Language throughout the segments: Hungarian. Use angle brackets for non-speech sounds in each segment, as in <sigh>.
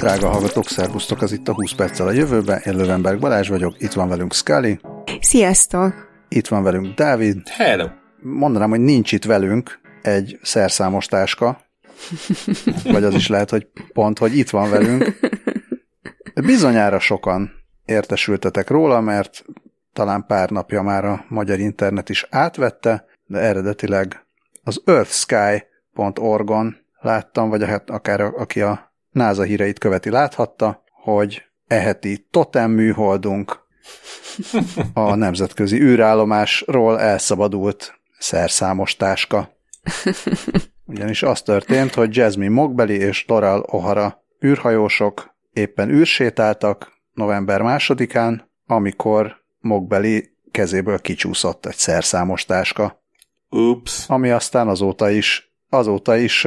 Drága hallgatók, szervusztok, az itt a 20 perccel a jövőben. Én Lövenberg Balázs vagyok, itt van velünk Scully. Sziasztok! Itt van velünk Dávid. Hello! Mondanám, hogy nincs itt velünk egy szerszámos táska, <laughs> vagy az is lehet, hogy pont, hogy itt van velünk. Bizonyára sokan értesültetek róla, mert talán pár napja már a magyar internet is átvette, de eredetileg az earthsky.org-on láttam, vagy hát akár aki a NASA híreit követi láthatta, hogy eheti totem műholdunk a nemzetközi űrállomásról elszabadult szerszámos táska. Ugyanis az történt, hogy Jasmine Mogbeli és Doral O'Hara űrhajósok éppen űrsétáltak november másodikán, amikor Mogbeli kezéből kicsúszott egy szerszámos táska. Ups. Ami aztán azóta is, azóta is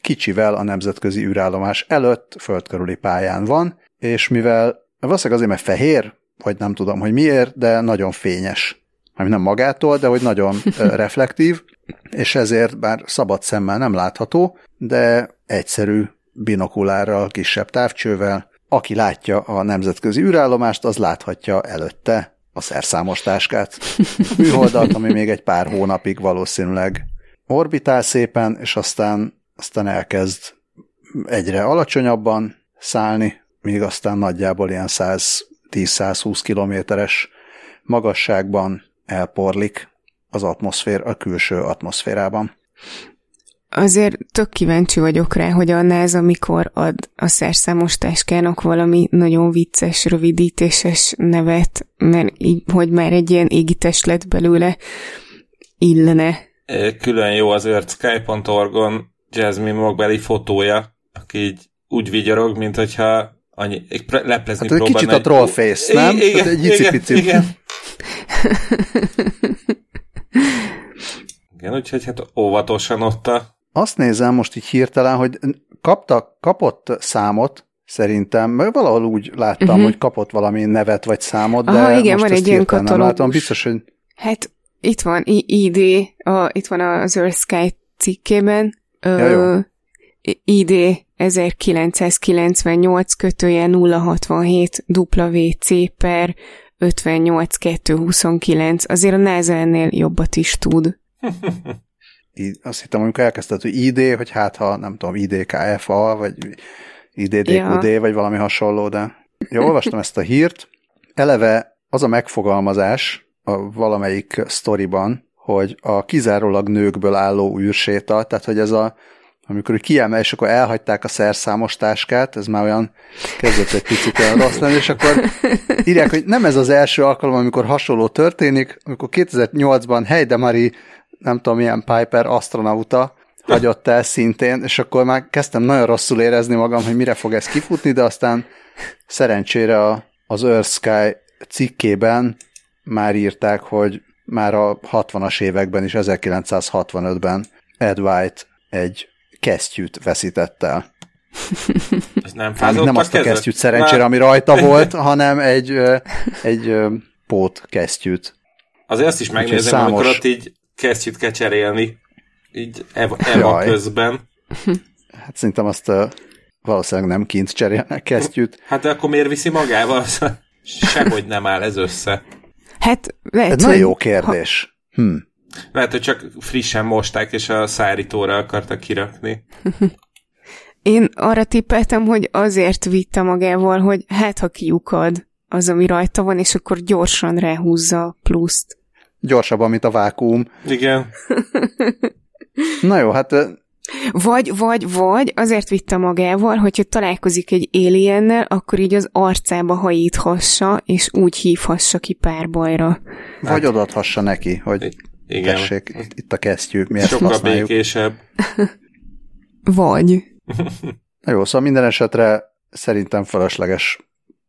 kicsivel a nemzetközi űrállomás előtt földkörüli pályán van, és mivel valószínűleg azért, mert fehér, vagy nem tudom, hogy miért, de nagyon fényes. Ami nem magától, de hogy nagyon <laughs> reflektív, és ezért bár szabad szemmel nem látható, de egyszerű binokulárral, kisebb távcsővel, aki látja a nemzetközi űrállomást, az láthatja előtte a szerszámos táskát. <laughs> Műholdat, ami még egy pár hónapig valószínűleg orbitál szépen, és aztán, aztán elkezd egyre alacsonyabban szállni, míg aztán nagyjából ilyen 110-120 kilométeres magasságban elporlik az atmoszfér, a külső atmoszférában. Azért tök kíváncsi vagyok rá, hogy a NASA mikor ad a szerszámos táskának valami nagyon vicces, rövidítéses nevet, mert így, hogy már egy ilyen égitest belőle illene. Külön jó az earthsky.org-on Jasmine Mogbeli fotója, aki így úgy vigyorog, mint hogyha annyi, egy leplezni hát, Kicsit a trollface, nem? Igen, egy igen, igen. <laughs> igen, úgyhogy hát óvatosan ott a... Azt nézem most így hirtelen, hogy kapta, kapott számot, szerintem, mert valahol úgy láttam, uh-huh. hogy kapott valami nevet vagy számot, de Aha, igen, most van egy ilyen katalógus. látom, biztos, hogy... Hát itt van ID, a, itt van az Earth Sky cikkében, ja, ö, ID 1998 kötője 067 WC per 58229. Azért a NASA ennél jobbat is tud. <laughs> Azt hittem, amikor elkezdted, hogy ID, hogy hát ha nem tudom, IDKFA, vagy IDDQD, ja. vagy valami hasonló, de jó, olvastam ezt a hírt. Eleve az a megfogalmazás a valamelyik sztoriban, hogy a kizárólag nőkből álló űrséta, tehát hogy ez a amikor úgy kiemel, és akkor elhagyták a szerszámos táskát, ez már olyan kezdett egy picit olyan rossz lenni, és akkor írják, hogy nem ez az első alkalom, amikor hasonló történik, amikor 2008-ban Heide Mari, nem tudom milyen Piper astronauta hagyott el szintén, és akkor már kezdtem nagyon rosszul érezni magam, hogy mire fog ez kifutni, de aztán szerencsére az Earth Sky cikkében már írták, hogy már a 60-as években is, 1965-ben Ed White egy kesztyűt veszített el. <laughs> Ez nem fázott Nem azt a kesztyűt szerencsére, ami rajta <laughs> volt, hanem egy, egy pót kesztyűt. Azért azt is megnézem, számos... amikor ott így kesztyűt kell cserélni, így Eva, Eva közben. <laughs> Hát szerintem azt uh, valószínűleg nem kint cserélnek kesztyűt. Hát de akkor miért viszi magával? Sehogy nem áll ez össze. Hát lehet, Ez nagyon jó kérdés. Ha... Hm. Lehet, hogy csak frissen mosták, és a szárítóra akartak kirakni. Én arra tippeltem, hogy azért vitte magával, hogy hát ha kiukad az, ami rajta van, és akkor gyorsan ráhúzza a pluszt. Gyorsabban, mint a vákuum. Igen. Na jó, hát... Vagy, vagy, vagy azért vitte magával, hogyha találkozik egy aliennel, akkor így az arcába hajíthassa, és úgy hívhassa ki párbajra. Vagy hát. odaadhassa neki, hogy igen. Tessék, itt, itt a kesztyű, mi ezt Sokkal használjuk. békésebb. Vagy. Na jó, szóval minden esetre szerintem felesleges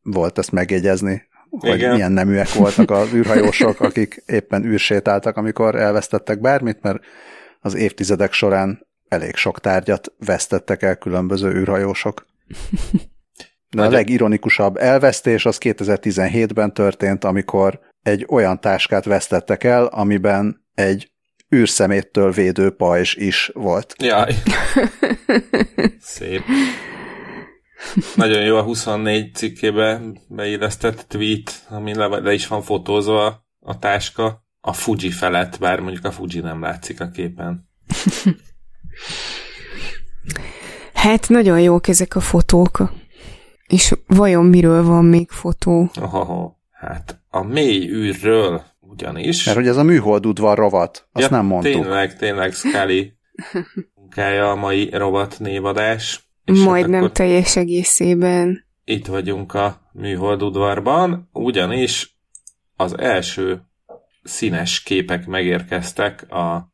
volt ezt megjegyezni, hogy Igen. milyen neműek voltak az űrhajósok, akik éppen űrsétáltak, amikor elvesztettek bármit, mert az évtizedek során elég sok tárgyat vesztettek el különböző űrhajósok. <laughs> De a legironikusabb elvesztés az 2017-ben történt, amikor egy olyan táskát vesztettek el, amiben egy űrszeméttől védő pajzs is volt. Jaj. <laughs> Szép. nagyon jó a 24 cikkébe beillesztett tweet, ami le, le is van fotózva a táska a Fuji felett, bár mondjuk a Fuji nem látszik a képen. <laughs> hát nagyon jók ezek a fotók. És vajon miről van még fotó? Oh, hát a mély űrről ugyanis. Mert hogy ez a műhold udvar rovat, azt ja, nem mondtuk. Tényleg, tényleg Scully <laughs> munkája a mai rovat névadás. Majdnem hát teljes egészében. Itt vagyunk a műhold udvarban, ugyanis az első színes képek megérkeztek a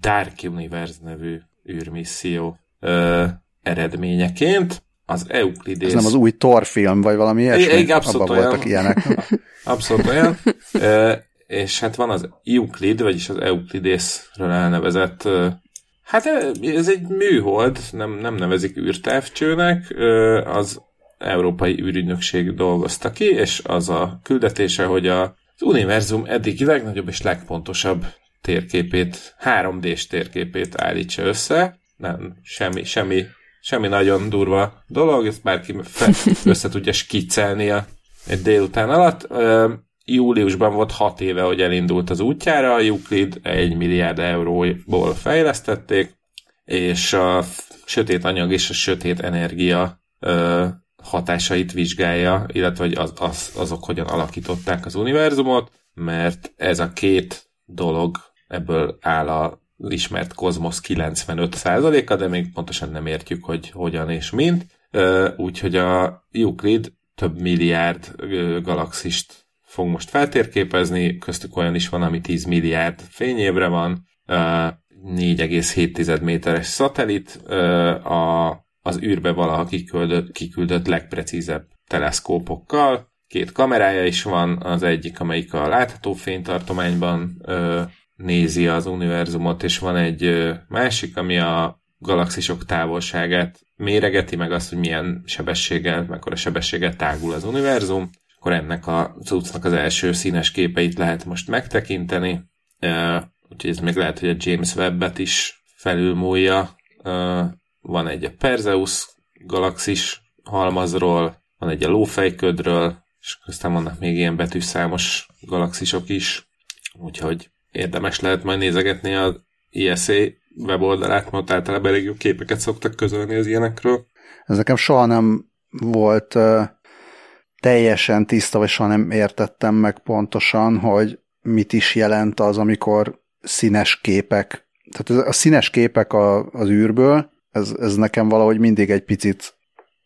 Dark Universe nevű űrmisszió ö, eredményeként. Az Euclides... Ez nem az új Thor film, vagy valami ilyesmi? Igen, abszolút Abba olyan. voltak ilyenek. <laughs> abszolút olyan. Ö, és hát van az Euclid, vagyis az Euclidesről elnevezett Hát ez egy műhold, nem, nem nevezik űrtávcsőnek, az Európai űrügynökség dolgozta ki, és az a küldetése, hogy a, az univerzum eddigi legnagyobb és legpontosabb térképét, 3D-s térképét állítsa össze. Nem, semmi, semmi, semmi nagyon durva dolog, ezt bárki <laughs> össze tudja skiccelni a, egy délután alatt júliusban volt hat éve, hogy elindult az útjára, a Euclid 1 milliárd euróból fejlesztették, és a sötét anyag és a sötét energia ö, hatásait vizsgálja, illetve hogy az, az, azok hogyan alakították az univerzumot, mert ez a két dolog ebből áll a ismert kozmosz 95%-a, de még pontosan nem értjük, hogy hogyan és mint. Úgyhogy a Euclid több milliárd galaxist fog most feltérképezni, köztük olyan is van, ami 10 milliárd fényévre van, 4,7 méteres szatellit, a, az űrbe valaha kiküldött, kiküldött legprecízebb teleszkópokkal, két kamerája is van, az egyik, amelyik a látható fénytartományban nézi az univerzumot, és van egy másik, ami a galaxisok távolságát méregeti, meg azt, hogy milyen sebességgel, mekkora sebességgel tágul az univerzum. Akkor ennek a cuccnak az első színes képeit lehet most megtekinteni, úgyhogy ez még lehet, hogy a James Webb-et is felülmúlja. Van egy a Perseus galaxis halmazról, van egy a lófejködről, és aztán vannak még ilyen betűszámos galaxisok is, úgyhogy érdemes lehet majd nézegetni a ISA weboldalát, mert általában elég jó képeket szoktak közölni az ilyenekről. Ez nekem soha nem volt uh, teljesen tiszta, vagy soha nem értettem meg pontosan, hogy mit is jelent az, amikor színes képek, tehát a színes képek a, az űrből, ez, ez nekem valahogy mindig egy picit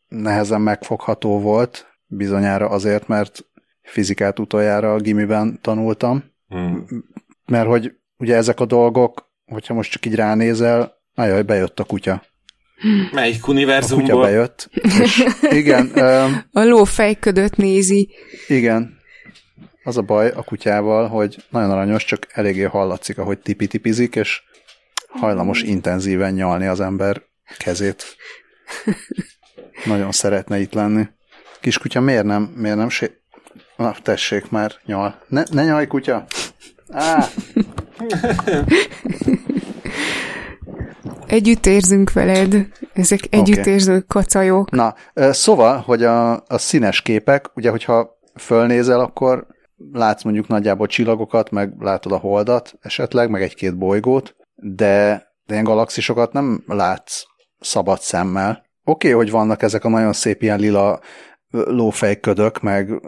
nehezen megfogható volt, bizonyára azért, mert fizikát utoljára a gimiben tanultam, hmm. Mert hogy ugye ezek a dolgok, hogyha most csak így ránézel, nagyon bejött a kutya. Melyik univerzumból? A kutya bejött. <laughs> És igen. Um, a ló fejködött nézi. Igen. Az a baj a kutyával, hogy nagyon aranyos, csak eléggé hallatszik, ahogy tipi-tipizik, és hajlamos intenzíven nyalni az ember kezét. Nagyon szeretne itt lenni. Kiskutya miért nem, miért nem sé... Na, tessék már, nyal. Ne, ne nyalj, kutya! Á! <laughs> Együtt érzünk veled, ezek együttérző okay. kacajok. Na, szóval, hogy a, a színes képek, ugye, hogyha fölnézel, akkor látsz mondjuk nagyjából csillagokat, meg látod a holdat esetleg, meg egy-két bolygót, de, de ilyen galaxisokat nem látsz szabad szemmel. Oké, okay, hogy vannak ezek a nagyon szép ilyen lila lófejködök, meg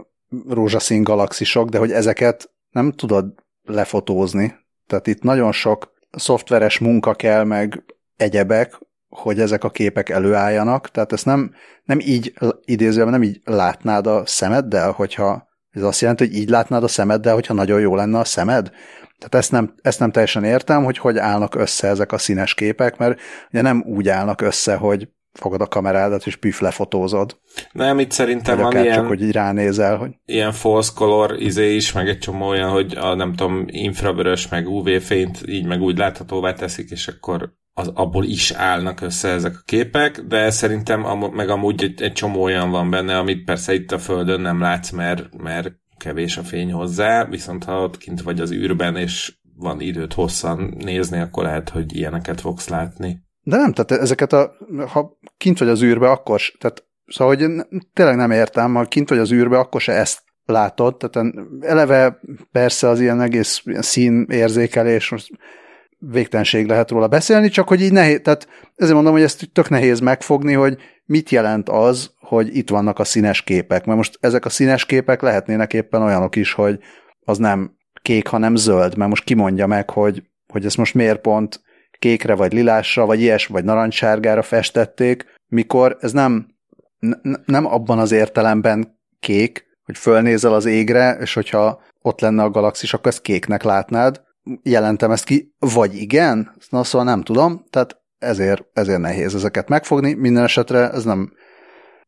rózsaszín galaxisok, de hogy ezeket nem tudod lefotózni. Tehát itt nagyon sok szoftveres munka kell, meg egyebek, hogy ezek a képek előálljanak, tehát ezt nem, nem így idézően nem így látnád a szemeddel, hogyha ez azt jelenti, hogy így látnád a szemeddel, hogyha nagyon jó lenne a szemed? Tehát ezt nem, ezt nem teljesen értem, hogy hogy állnak össze ezek a színes képek, mert ugye nem úgy állnak össze, hogy fogod a kamerádat, és püf lefotózod. Nem, itt szerintem van ilyen... csak, hogy így ránézel, hogy... Ilyen false color izé is, meg egy csomó olyan, hogy a nem tudom, infravörös, meg UV-fényt így meg úgy láthatóvá teszik, és akkor az, abból is állnak össze ezek a képek, de szerintem am- meg amúgy egy, egy csomó olyan van benne, amit persze itt a Földön nem látsz, mert, mert kevés a fény hozzá, viszont ha ott kint vagy az űrben, és van időt hosszan nézni, akkor lehet, hogy ilyeneket fogsz látni. De nem, tehát ezeket a, ha kint vagy az űrbe, akkor, tehát Szóval, hogy tényleg nem értem, ha kint vagy az űrbe, akkor se ezt látod, tehát eleve persze az ilyen egész ilyen színérzékelés, most végtelenség lehet róla beszélni, csak hogy így nehéz, tehát ezért mondom, hogy ezt tök nehéz megfogni, hogy mit jelent az, hogy itt vannak a színes képek, mert most ezek a színes képek lehetnének éppen olyanok is, hogy az nem kék, hanem zöld, mert most kimondja meg, hogy, hogy ezt most miért pont kékre, vagy lilásra, vagy ilyes, vagy narancssárgára festették, mikor ez nem, nem abban az értelemben kék, hogy fölnézel az égre, és hogyha ott lenne a galaxis, akkor ezt kéknek látnád. Jelentem ezt ki, vagy igen? Na szóval nem tudom, tehát ezért, ezért nehéz ezeket megfogni. Minden esetre ez nem,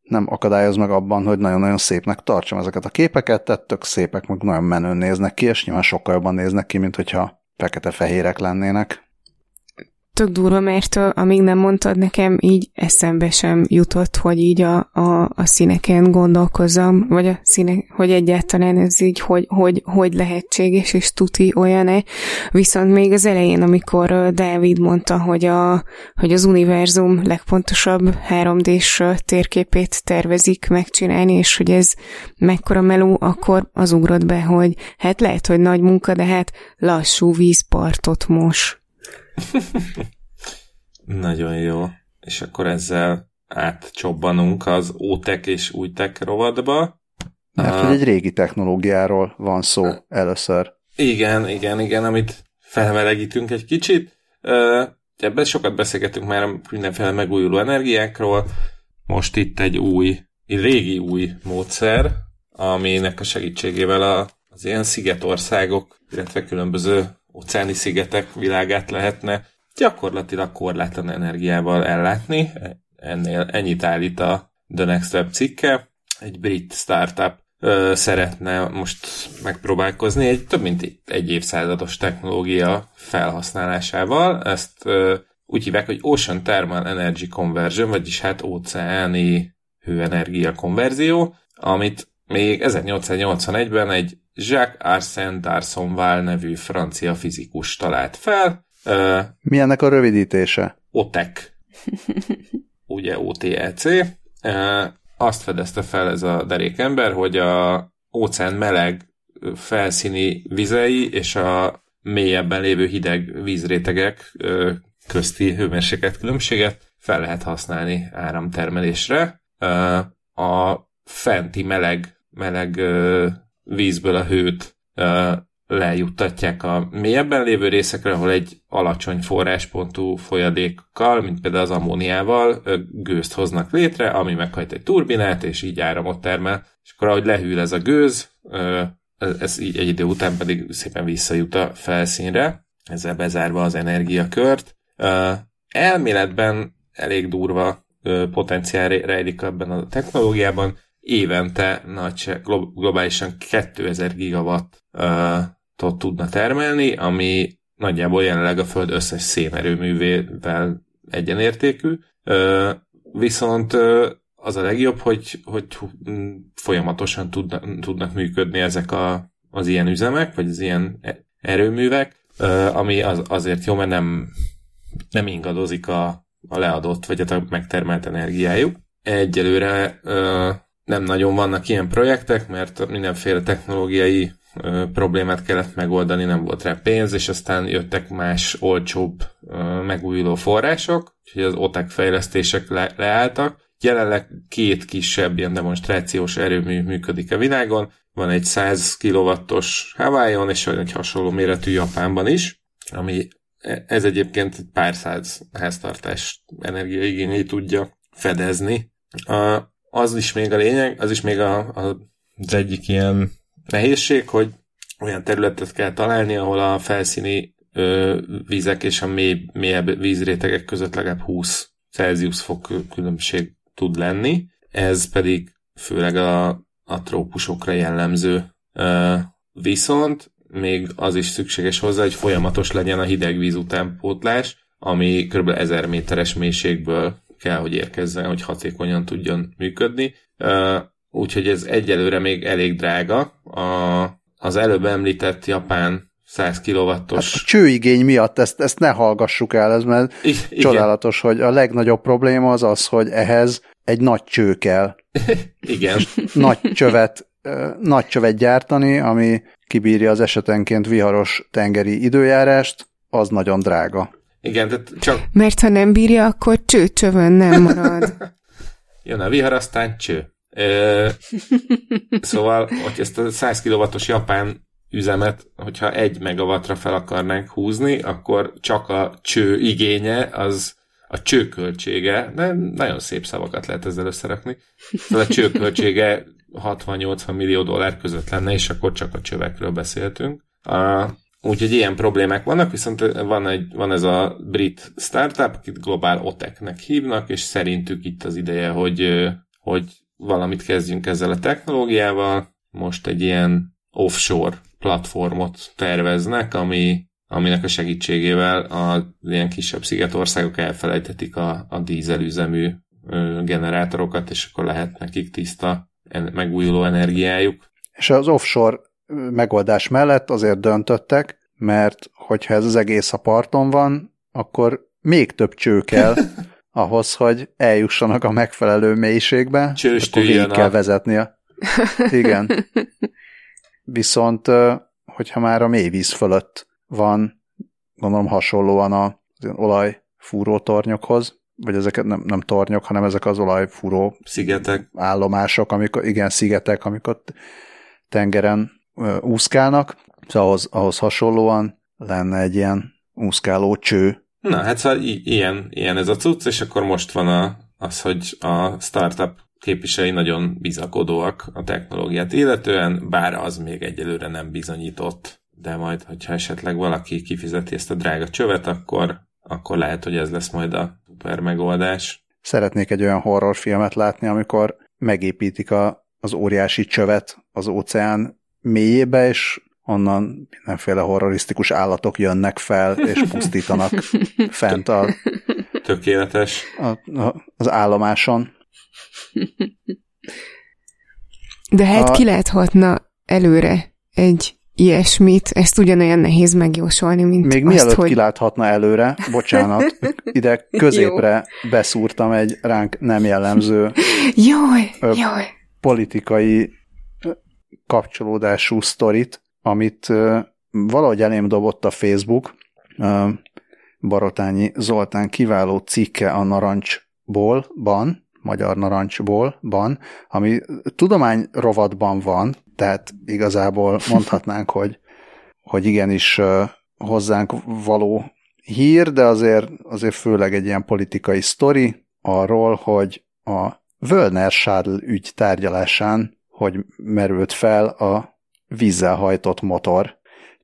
nem akadályoz meg abban, hogy nagyon-nagyon szépnek tartsam ezeket a képeket, tehát tök szépek, meg nagyon menőn néznek ki, és nyilván sokkal jobban néznek ki, mint hogyha fekete-fehérek lennének tök durva, mert amíg nem mondtad nekem, így eszembe sem jutott, hogy így a, a, a színeken gondolkozom, vagy a színek, hogy egyáltalán ez így, hogy, hogy, hogy lehetséges, és tuti olyan-e. Viszont még az elején, amikor Dávid mondta, hogy, a, hogy az univerzum legpontosabb 3D-s térképét tervezik megcsinálni, és hogy ez mekkora meló, akkor az ugrott be, hogy hát lehet, hogy nagy munka, de hát lassú vízpartot mos. <laughs> Nagyon jó. És akkor ezzel átcsobbanunk az ótek és újtek rovadba. Mert hogy egy régi technológiáról van szó először. Igen, igen, igen, amit felmelegítünk egy kicsit. Ebben sokat beszélgetünk már mindenféle megújuló energiákról. Most itt egy új, egy régi új módszer, aminek a segítségével a, az ilyen szigetországok, illetve különböző óceáni szigetek világát lehetne gyakorlatilag korlátlan energiával ellátni. Ennél ennyit állít a The Next Web cikke. Egy brit startup ö, szeretne most megpróbálkozni egy több mint egy évszázados technológia felhasználásával. Ezt ö, úgy hívják, hogy Ocean Thermal Energy Conversion, vagyis hát óceáni hőenergia konverzió, amit még 1881-ben egy Jacques Arsène d'Arsonval nevű francia fizikus talált fel. Mi ennek a rövidítése? OTEC. <laughs> Ugye OTEC. Azt fedezte fel ez a derék ember, hogy a óceán meleg felszíni vizei és a mélyebben lévő hideg vízrétegek közti hőmérséklet különbséget fel lehet használni áramtermelésre. A fenti meleg, meleg vízből a hőt lejuttatják a mélyebben lévő részekre, ahol egy alacsony forráspontú folyadékkal, mint például az ammóniával gőzt hoznak létre, ami meghajt egy turbinát, és így áramot termel, és akkor ahogy lehűl ez a gőz, ez így egy idő után pedig szépen visszajut a felszínre, ezzel bezárva az energiakört. Elméletben elég durva potenciál rejlik ebben a technológiában, évente nagy, globálisan 2000 gigawatt tudna termelni, ami nagyjából jelenleg a Föld összes szénerőművével egyenértékű. Viszont az a legjobb, hogy, hogy folyamatosan tudnak, tudnak működni ezek a, az ilyen üzemek, vagy az ilyen e-, erőművek, ami az, azért jó, mert nem, nem ingadozik a, a leadott, vagy a megtermelt energiájuk. Egyelőre nem nagyon vannak ilyen projektek, mert mindenféle technológiai problémát kellett megoldani, nem volt rá pénz, és aztán jöttek más olcsóbb megújuló források, úgyhogy az OTEC fejlesztések le- leálltak. Jelenleg két kisebb ilyen demonstrációs erőmű működik a világon. Van egy 100 kW-os Hawaii-on, és egy hasonló méretű Japánban is, ami e, ez egyébként pár száz háztartás energiaigényét tudja fedezni. A, az is még a lényeg, az is még a, a, az egyik ilyen nehézség, hogy olyan területet kell találni, ahol a felszíni ö, vízek és a mély, mélyebb vízrétegek között legalább 20 Celsius fok különbség tud lenni. Ez pedig főleg a, a trópusokra jellemző. Ö, viszont még az is szükséges hozzá, hogy folyamatos legyen a hideg víz utánpótlás, ami kb. 1000 méteres mélységből kell, hogy érkezzen, hogy hatékonyan tudjon működni. Úgyhogy ez egyelőre még elég drága. A, az előbb említett japán 100 kW-os... Hát a csőigény miatt ezt, ezt ne hallgassuk el, ez mert I- csodálatos, hogy a legnagyobb probléma az az, hogy ehhez egy nagy cső kell. <laughs> Igen. nagy csövet, nagy csövet gyártani, ami kibírja az esetenként viharos tengeri időjárást, az nagyon drága. Igen, de csak... Mert ha nem bírja, akkor cső csövön nem marad. <laughs> Jön a vihar, aztán cső. Ö, szóval, hogy ezt a 100 kW-os japán üzemet, hogyha egy megawattra fel akarnánk húzni, akkor csak a cső igénye az a csőköltsége, de nagyon szép szavakat lehet ezzel összerakni, szóval a csőköltsége 60-80 millió dollár között lenne, és akkor csak a csövekről beszéltünk. A, úgyhogy ilyen problémák vannak, viszont van, egy, van ez a brit startup, akit Global Otecnek hívnak, és szerintük itt az ideje, hogy, hogy valamit kezdjünk ezzel a technológiával. Most egy ilyen offshore platformot terveznek, ami aminek a segítségével a ilyen kisebb szigetországok elfelejtetik a, a dízelüzemű generátorokat, és akkor lehet nekik tiszta megújuló energiájuk. És az offshore megoldás mellett azért döntöttek, mert hogyha ez az egész a parton van, akkor még több cső kell <laughs> ahhoz, hogy eljussanak a megfelelő mélységbe, végig kell a... vezetnie. Igen. <laughs> Viszont, hogyha már a mélyvíz fölött van, gondolom hasonlóan az olajfúró tornyokhoz, vagy ezeket nem, nem tornyok, hanem ezek az olajfúró szigetek. állomások, amikor, igen, szigetek, amikor tengeren úszkálnak, szóval ahhoz, ahhoz hasonlóan lenne egy ilyen úszkáló cső. Na, hát szóval i- ilyen, ilyen ez a cucc, és akkor most van a, az, hogy a startup képviselői nagyon bizakodóak a technológiát illetően, bár az még egyelőre nem bizonyított, de majd, hogyha esetleg valaki kifizeti ezt a drága csövet, akkor, akkor lehet, hogy ez lesz majd a szuper megoldás. Szeretnék egy olyan horrorfilmet látni, amikor megépítik a, az óriási csövet az óceán mélyébe, és onnan mindenféle horrorisztikus állatok jönnek fel, és pusztítanak <laughs> fent a, Tökéletes. A, a, az állomáson. De hát a... ki láthatna előre egy ilyesmit, ezt ugyanolyan nehéz megjósolni, mint Még azt, mielőtt hogy... kiláthatna előre, bocsánat, <laughs> ide középre beszúrtam egy ránk nem jellemző jaj, ö, jaj. politikai kapcsolódású sztorit, amit valahogy elém dobott a Facebook, Barotányi Zoltán kiváló cikke a narancsból, ban, magyar narancsból, ban, ami tudomány rovatban van, tehát igazából mondhatnánk, <laughs> hogy, hogy igenis hozzánk való hír, de azért, azért főleg egy ilyen politikai sztori arról, hogy a Völner Schadl ügy tárgyalásán, hogy merült fel a vízzel hajtott motor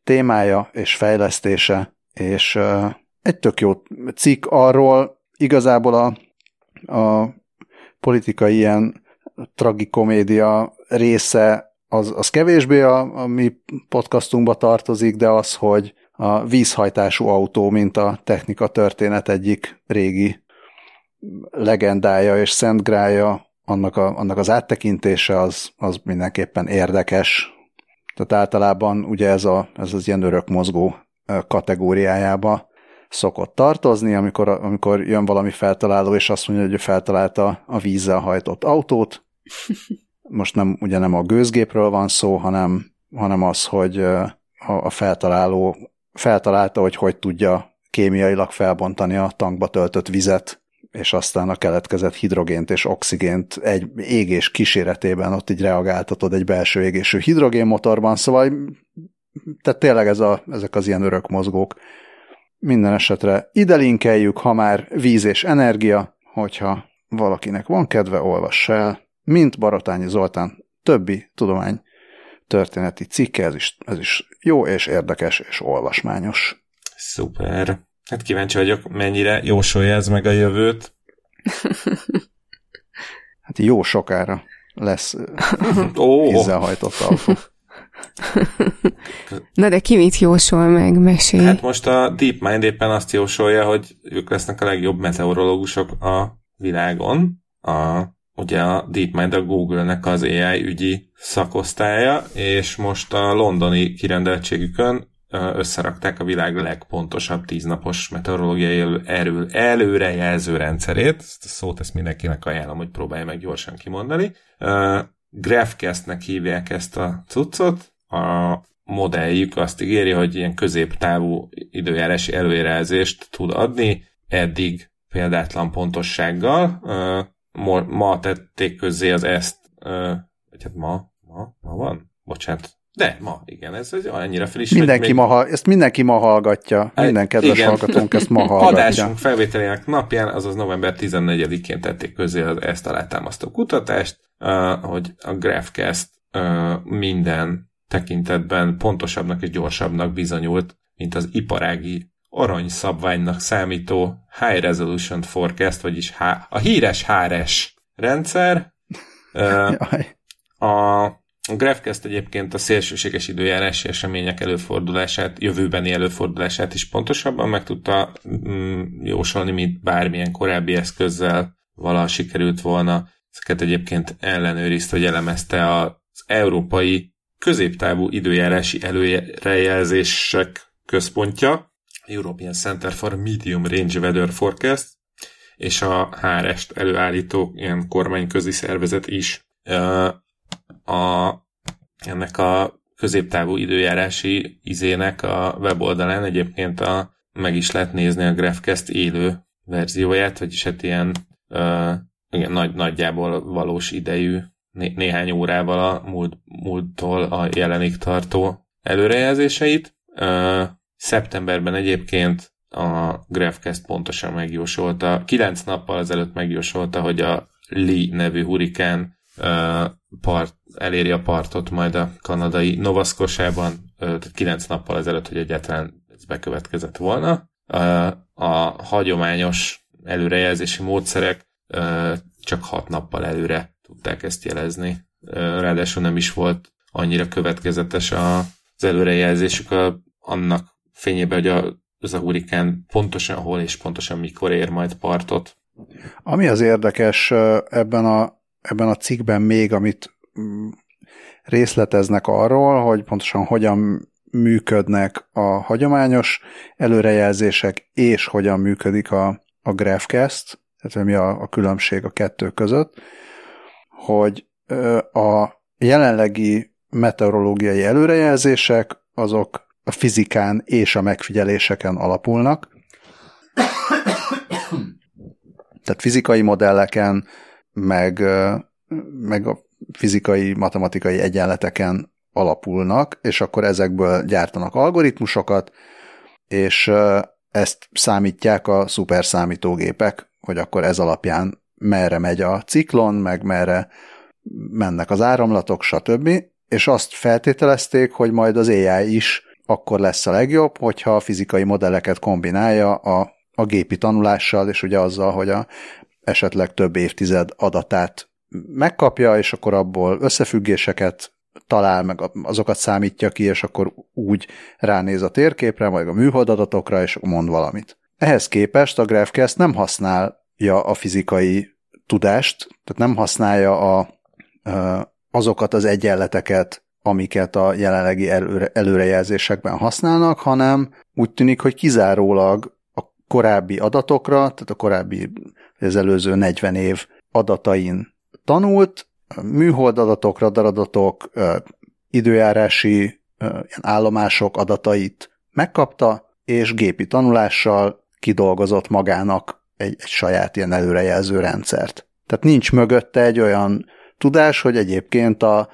témája és fejlesztése, és egy tök jó cikk arról, igazából a, a politikai ilyen tragikomédia része az, az kevésbé a, a mi podcastunkba tartozik, de az, hogy a vízhajtású autó, mint a technika történet egyik régi legendája és szentgrája, annak, a, annak az áttekintése az, az mindenképpen érdekes. Tehát általában ugye ez, a, ez az ilyen örökmozgó kategóriájába szokott tartozni, amikor, amikor jön valami feltaláló, és azt mondja, hogy feltalálta a vízzel hajtott autót. <laughs> Most nem, ugye nem a gőzgépről van szó, hanem, hanem az, hogy a feltaláló feltalálta, hogy hogy tudja kémiailag felbontani a tankba töltött vizet, és aztán a keletkezett hidrogént és oxigént egy égés kíséretében ott így reagáltatod egy belső égésű hidrogénmotorban, szóval tehát tényleg ez a, ezek az ilyen örök mozgók. Minden esetre ide linkeljük, ha már víz és energia, hogyha valakinek van kedve, olvass el, mint Barotányi Zoltán többi tudomány történeti cikke, ez is, ez is jó és érdekes és olvasmányos. Szuper. Hát kíváncsi vagyok, mennyire jósolja ez meg a jövőt. <laughs> Hát jó sokára lesz oh. <laughs> vízzel hajtott autó. <laughs> Na de ki mit jósol meg, mesélj? Hát most a DeepMind éppen azt jósolja, hogy ők lesznek a legjobb meteorológusok a világon. A, ugye a DeepMind a Google-nek az AI ügyi szakosztálya, és most a londoni kirendeltségükön összerakták a világ legpontosabb tíznapos meteorológiai erő, előrejelző rendszerét. Ezt a szót ezt mindenkinek ajánlom, hogy próbálja meg gyorsan kimondani. Graphcast-nek hívják ezt a cuccot. A modelljük azt ígéri, hogy ilyen középtávú időjárási előjelzést tud adni, eddig példátlan pontossággal. Ma tették közzé az ezt, vagy hát ma, ma, ma van? Bocsánat, de, ma, igen, ez, ez annyira friss. Mindenki még... ma, ezt mindenki ma hallgatja. Minden kedves igen. hallgatónk ezt ma <laughs> hallgatja. Adásunk felvételének napján, azaz november 14-én tették közé az ezt alátámasztó kutatást, hogy a Graphcast minden tekintetben pontosabbnak és gyorsabbnak bizonyult, mint az iparági aranyszabványnak számító High Resolution Forecast, vagyis H- a híres HRS rendszer. <laughs> A a GraphCast egyébként a szélsőséges időjárási események előfordulását, jövőbeni előfordulását is pontosabban meg tudta mm, jósolni, mint bármilyen korábbi eszközzel vala sikerült volna. Ezeket egyébként ellenőrizte, hogy elemezte az európai középtávú időjárási előrejelzések központja, European Center for Medium Range Weather Forecast, és a HRS-t előállító ilyen kormányközi szervezet is a, ennek a középtávú időjárási izének a weboldalán egyébként a, meg is lehet nézni a Graphcast élő verzióját, vagyis hát ilyen uh, igen, nagy, nagyjából valós idejű né- néhány órával a múlt, múlttól a jelenig tartó előrejelzéseit. Uh, szeptemberben egyébként a Graphcast pontosan megjósolta, kilenc nappal ezelőtt megjósolta, hogy a Lee nevű hurikán part, eléri a partot majd a kanadai Nova Scotia-ban, tehát kilenc nappal ezelőtt, hogy egyáltalán ez bekövetkezett volna. A hagyományos előrejelzési módszerek csak hat nappal előre tudták ezt jelezni. Ráadásul nem is volt annyira következetes az előrejelzésük annak fényében, hogy a, az a hurikán pontosan hol és pontosan mikor ér majd partot. Ami az érdekes ebben a ebben a cikkben még, amit mm, részleteznek arról, hogy pontosan hogyan működnek a hagyományos előrejelzések, és hogyan működik a, a Graphcast, tehát mi a, a különbség a kettő között, hogy a jelenlegi meteorológiai előrejelzések azok a fizikán és a megfigyeléseken alapulnak. <coughs> Tehát fizikai modelleken, meg, meg a fizikai, matematikai egyenleteken alapulnak, és akkor ezekből gyártanak algoritmusokat, és ezt számítják a szuperszámítógépek, hogy akkor ez alapján merre megy a ciklon, meg merre mennek az áramlatok, stb. És azt feltételezték, hogy majd az AI is akkor lesz a legjobb, hogyha a fizikai modelleket kombinálja a, a gépi tanulással, és ugye azzal, hogy a esetleg több évtized adatát megkapja, és akkor abból összefüggéseket talál, meg azokat számítja ki, és akkor úgy ránéz a térképre, vagy a műholdadatokra, és mond valamit. Ehhez képest a GraphCast nem használja a fizikai tudást, tehát nem használja a, azokat az egyenleteket, amiket a jelenlegi előre, előrejelzésekben használnak, hanem úgy tűnik, hogy kizárólag a korábbi adatokra, tehát a korábbi az előző 40 év adatain tanult, műhold radaradatok, időjárási állomások adatait megkapta, és gépi tanulással kidolgozott magának egy, egy saját ilyen előrejelző rendszert. Tehát nincs mögötte egy olyan tudás, hogy egyébként a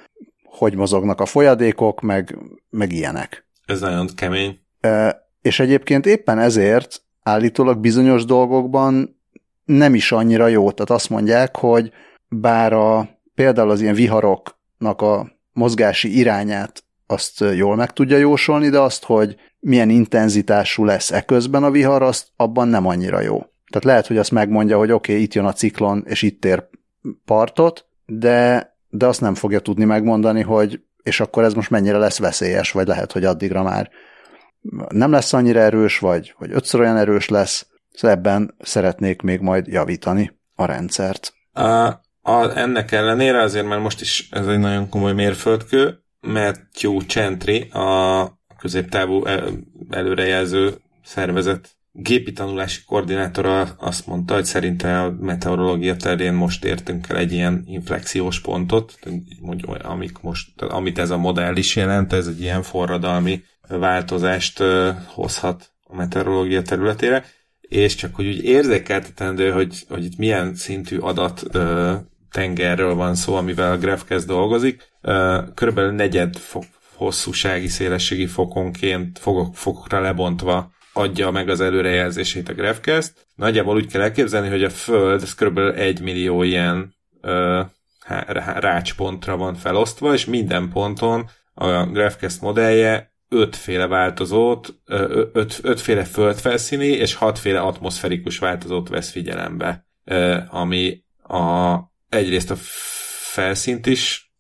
hogy mozognak a folyadékok, meg, meg ilyenek. Ez nagyon kemény. E, és egyébként éppen ezért állítólag bizonyos dolgokban nem is annyira jó. Tehát azt mondják, hogy bár a, például az ilyen viharoknak a mozgási irányát azt jól meg tudja jósolni, de azt, hogy milyen intenzitású lesz e közben a vihar, azt abban nem annyira jó. Tehát lehet, hogy azt megmondja, hogy oké, okay, itt jön a ciklon, és itt ér partot, de, de azt nem fogja tudni megmondani, hogy és akkor ez most mennyire lesz veszélyes, vagy lehet, hogy addigra már nem lesz annyira erős, vagy, vagy ötször olyan erős lesz, Szóval ebben szeretnék még majd javítani a rendszert. A, a, ennek ellenére azért már most is ez egy nagyon komoly mérföldkő, Matthew Chentry, a középtávú előrejelző szervezet gépi tanulási koordinátora azt mondta, hogy szerinte a meteorológia terén most értünk el egy ilyen inflexiós pontot, amik most, amit ez a modell is jelent, ez egy ilyen forradalmi változást hozhat a meteorológia területére, és csak hogy úgy érzékeltetendő, hogy, hogy itt milyen szintű adat ö, tengerről van szó, amivel a Grefkez dolgozik. Ö, körülbelül negyed fok, hosszúsági, szélességi fokonként, fokok, fokokra lebontva adja meg az előrejelzését a Grefcast. Nagyjából úgy kell elképzelni, hogy a Föld ez kb. egy millió ilyen ö, rácspontra van felosztva, és minden ponton a Grefcast modellje ötféle változót, öt, ötféle földfelszíni és hatféle atmoszferikus változót vesz figyelembe, ami a, egyrészt a felszínt is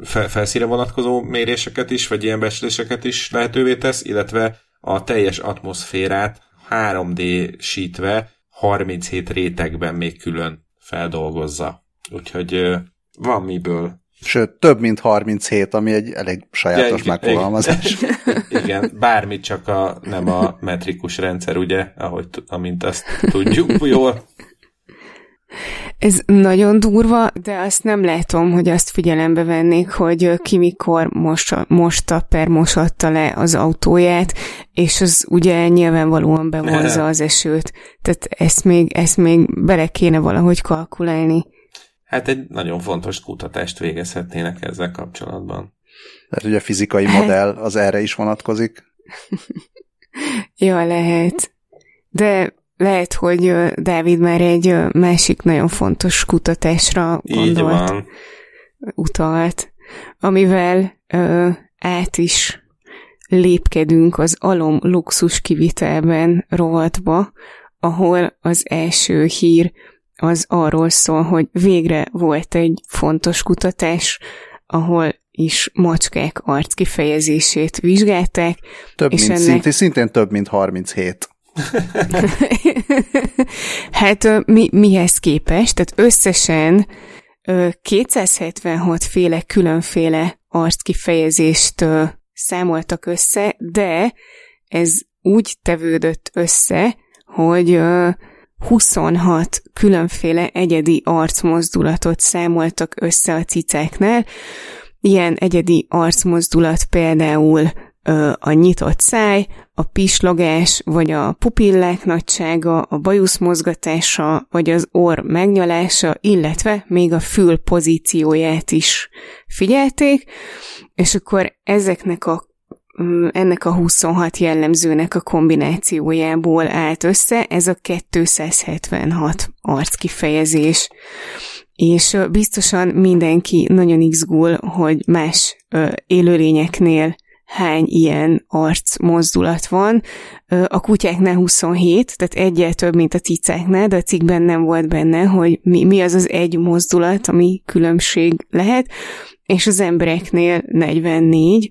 fel, felszíre vonatkozó méréseket is, vagy ilyen becsléseket is lehetővé tesz, illetve a teljes atmoszférát 3D-sítve 37 rétegben még külön feldolgozza. Úgyhogy van miből. Sőt, több mint 37, ami egy elég sajátos ja, megfogalmazás. Igen, <laughs> bármit csak a, nem a metrikus rendszer, ugye, ahogy, amint azt tudjuk <laughs> jól. Ez nagyon durva, de azt nem látom, hogy azt figyelembe vennék, hogy ki mikor mosta, mosta per mosatta le az autóját, és az ugye nyilvánvalóan bevonza az esőt. Tehát ezt még, ezt még bele kéne valahogy kalkulálni. Hát egy nagyon fontos kutatást végezhetnének ezzel kapcsolatban. Tehát ugye a fizikai hát- modell az erre is vonatkozik. <laughs> ja, lehet. De lehet, hogy Dávid már egy másik nagyon fontos kutatásra gondolt, utalt, amivel ö, át is lépkedünk az alom luxus kivitelben rovatba, ahol az első hír az arról szól, hogy végre volt egy fontos kutatás, ahol is macskák arckifejezését vizsgálták. Több és mint ennek... szintén, szintén több mint 37. <laughs> hát mi, mihez képest? Tehát összesen 276 féle különféle arckifejezést számoltak össze, de ez úgy tevődött össze, hogy 26 különféle egyedi arcmozdulatot számoltak össze a cicáknál. Ilyen egyedi arcmozdulat például a nyitott száj, a pislogás, vagy a pupillák nagysága, a bajusz mozgatása, vagy az orr megnyalása, illetve még a fül pozícióját is figyelték, és akkor ezeknek a ennek a 26 jellemzőnek a kombinációjából állt össze ez a 276 arckifejezés. És biztosan mindenki nagyon izgul, hogy más élőlényeknél hány ilyen arc mozdulat van. A kutyáknál 27, tehát egyel több, mint a cicáknál, de a cikkben nem volt benne, hogy mi, mi az az egy mozdulat, ami különbség lehet, és az embereknél 44,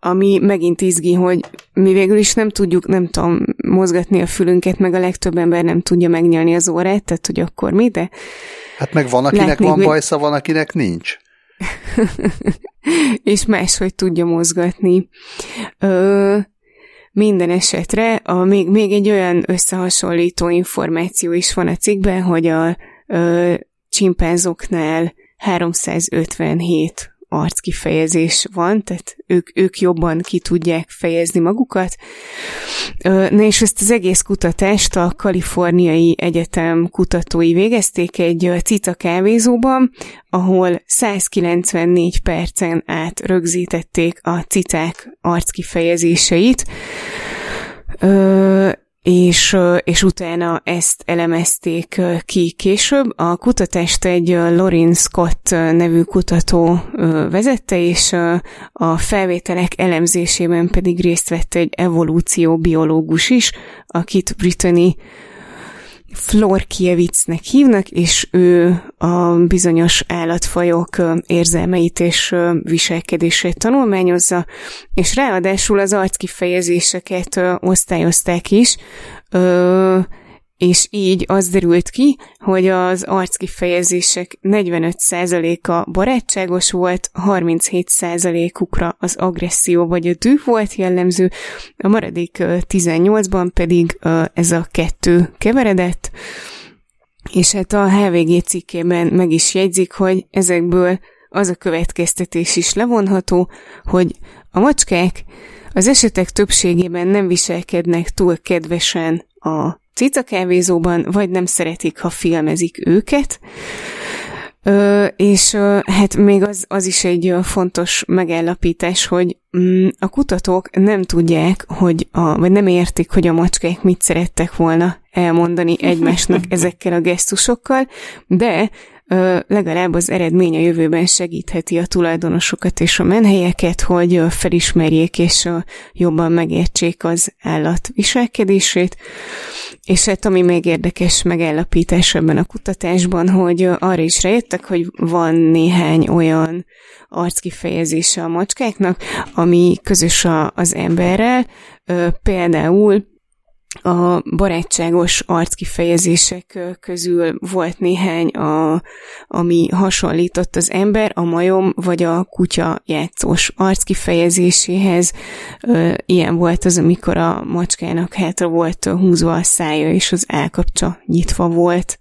ami megint izgi, hogy mi végül is nem tudjuk, nem tudom, mozgatni a fülünket, meg a legtöbb ember nem tudja megnyalni az órát, tehát hogy akkor mi, de... Hát meg van, akinek van bajsza, van, akinek nincs. <laughs> és máshogy tudja mozgatni. Ö, minden esetre a, még, még egy olyan összehasonlító információ is van a cikkben, hogy a ö, csimpánzoknál 357 arckifejezés van, tehát ők, ők jobban ki tudják fejezni magukat. Na és ezt az egész kutatást a Kaliforniai Egyetem kutatói végezték egy cica kávézóban, ahol 194 percen át rögzítették a cicák arckifejezéseit, és, és utána ezt elemezték ki később. A kutatást egy Lorin Scott nevű kutató vezette, és a felvételek elemzésében pedig részt vett egy evolúcióbiológus is, akit Brittany Florkiewicznek hívnak, és ő a bizonyos állatfajok érzelmeit és viselkedését tanulmányozza, és ráadásul az arckifejezéseket osztályozták is, és így az derült ki, hogy az arckifejezések 45%-a barátságos volt, 37%-ukra az agresszió vagy a düh volt jellemző, a maradék 18-ban pedig ez a kettő keveredett, és hát a HVG cikkében meg is jegyzik, hogy ezekből az a következtetés is levonható, hogy a macskák az esetek többségében nem viselkednek túl kedvesen a cicakávézóban, vagy nem szeretik, ha filmezik őket, Ö, és ö, hát még az, az is egy fontos megállapítás, hogy mm, a kutatók nem tudják, hogy a, vagy nem értik, hogy a macskák mit szerettek volna elmondani egymásnak <laughs> ezekkel a gesztusokkal, de legalább az eredmény a jövőben segítheti a tulajdonosokat és a menhelyeket, hogy felismerjék és jobban megértsék az állat viselkedését. És hát ami még érdekes megállapítás ebben a kutatásban, hogy arra is rájöttek, hogy van néhány olyan arckifejezése a macskáknak, ami közös az emberrel, például a barátságos arckifejezések közül volt néhány, a, ami hasonlított az ember, a majom vagy a kutya játszós arckifejezéséhez. Ilyen volt az, amikor a macskának hátra volt húzva a szája, és az állkapcsa nyitva volt.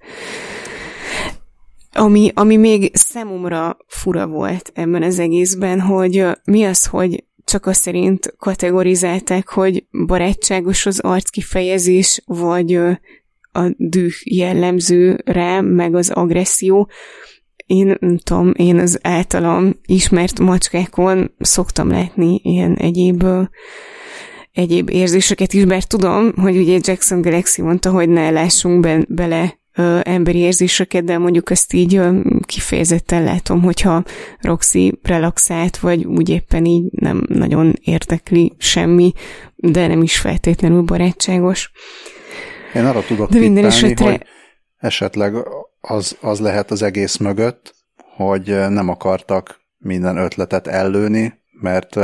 Ami, ami még számomra fura volt ebben az egészben, hogy mi az, hogy csak azt szerint kategorizálták, hogy barátságos az arckifejezés, vagy a düh jellemző rá, meg az agresszió. Én nem tudom, én az általam ismert macskákon szoktam látni ilyen egyéb egyéb érzéseket is, bár tudom, hogy ugye Jackson Galaxy mondta, hogy ne lássunk be, bele ö, emberi érzéseket, de mondjuk ezt így ö, kifejezetten látom, hogyha Roxy relaxált, vagy úgy éppen így nem nagyon érdekli semmi, de nem is feltétlenül barátságos. Én arra tudok de minden esetre... hogy esetleg az, az lehet az egész mögött, hogy nem akartak minden ötletet ellőni, mert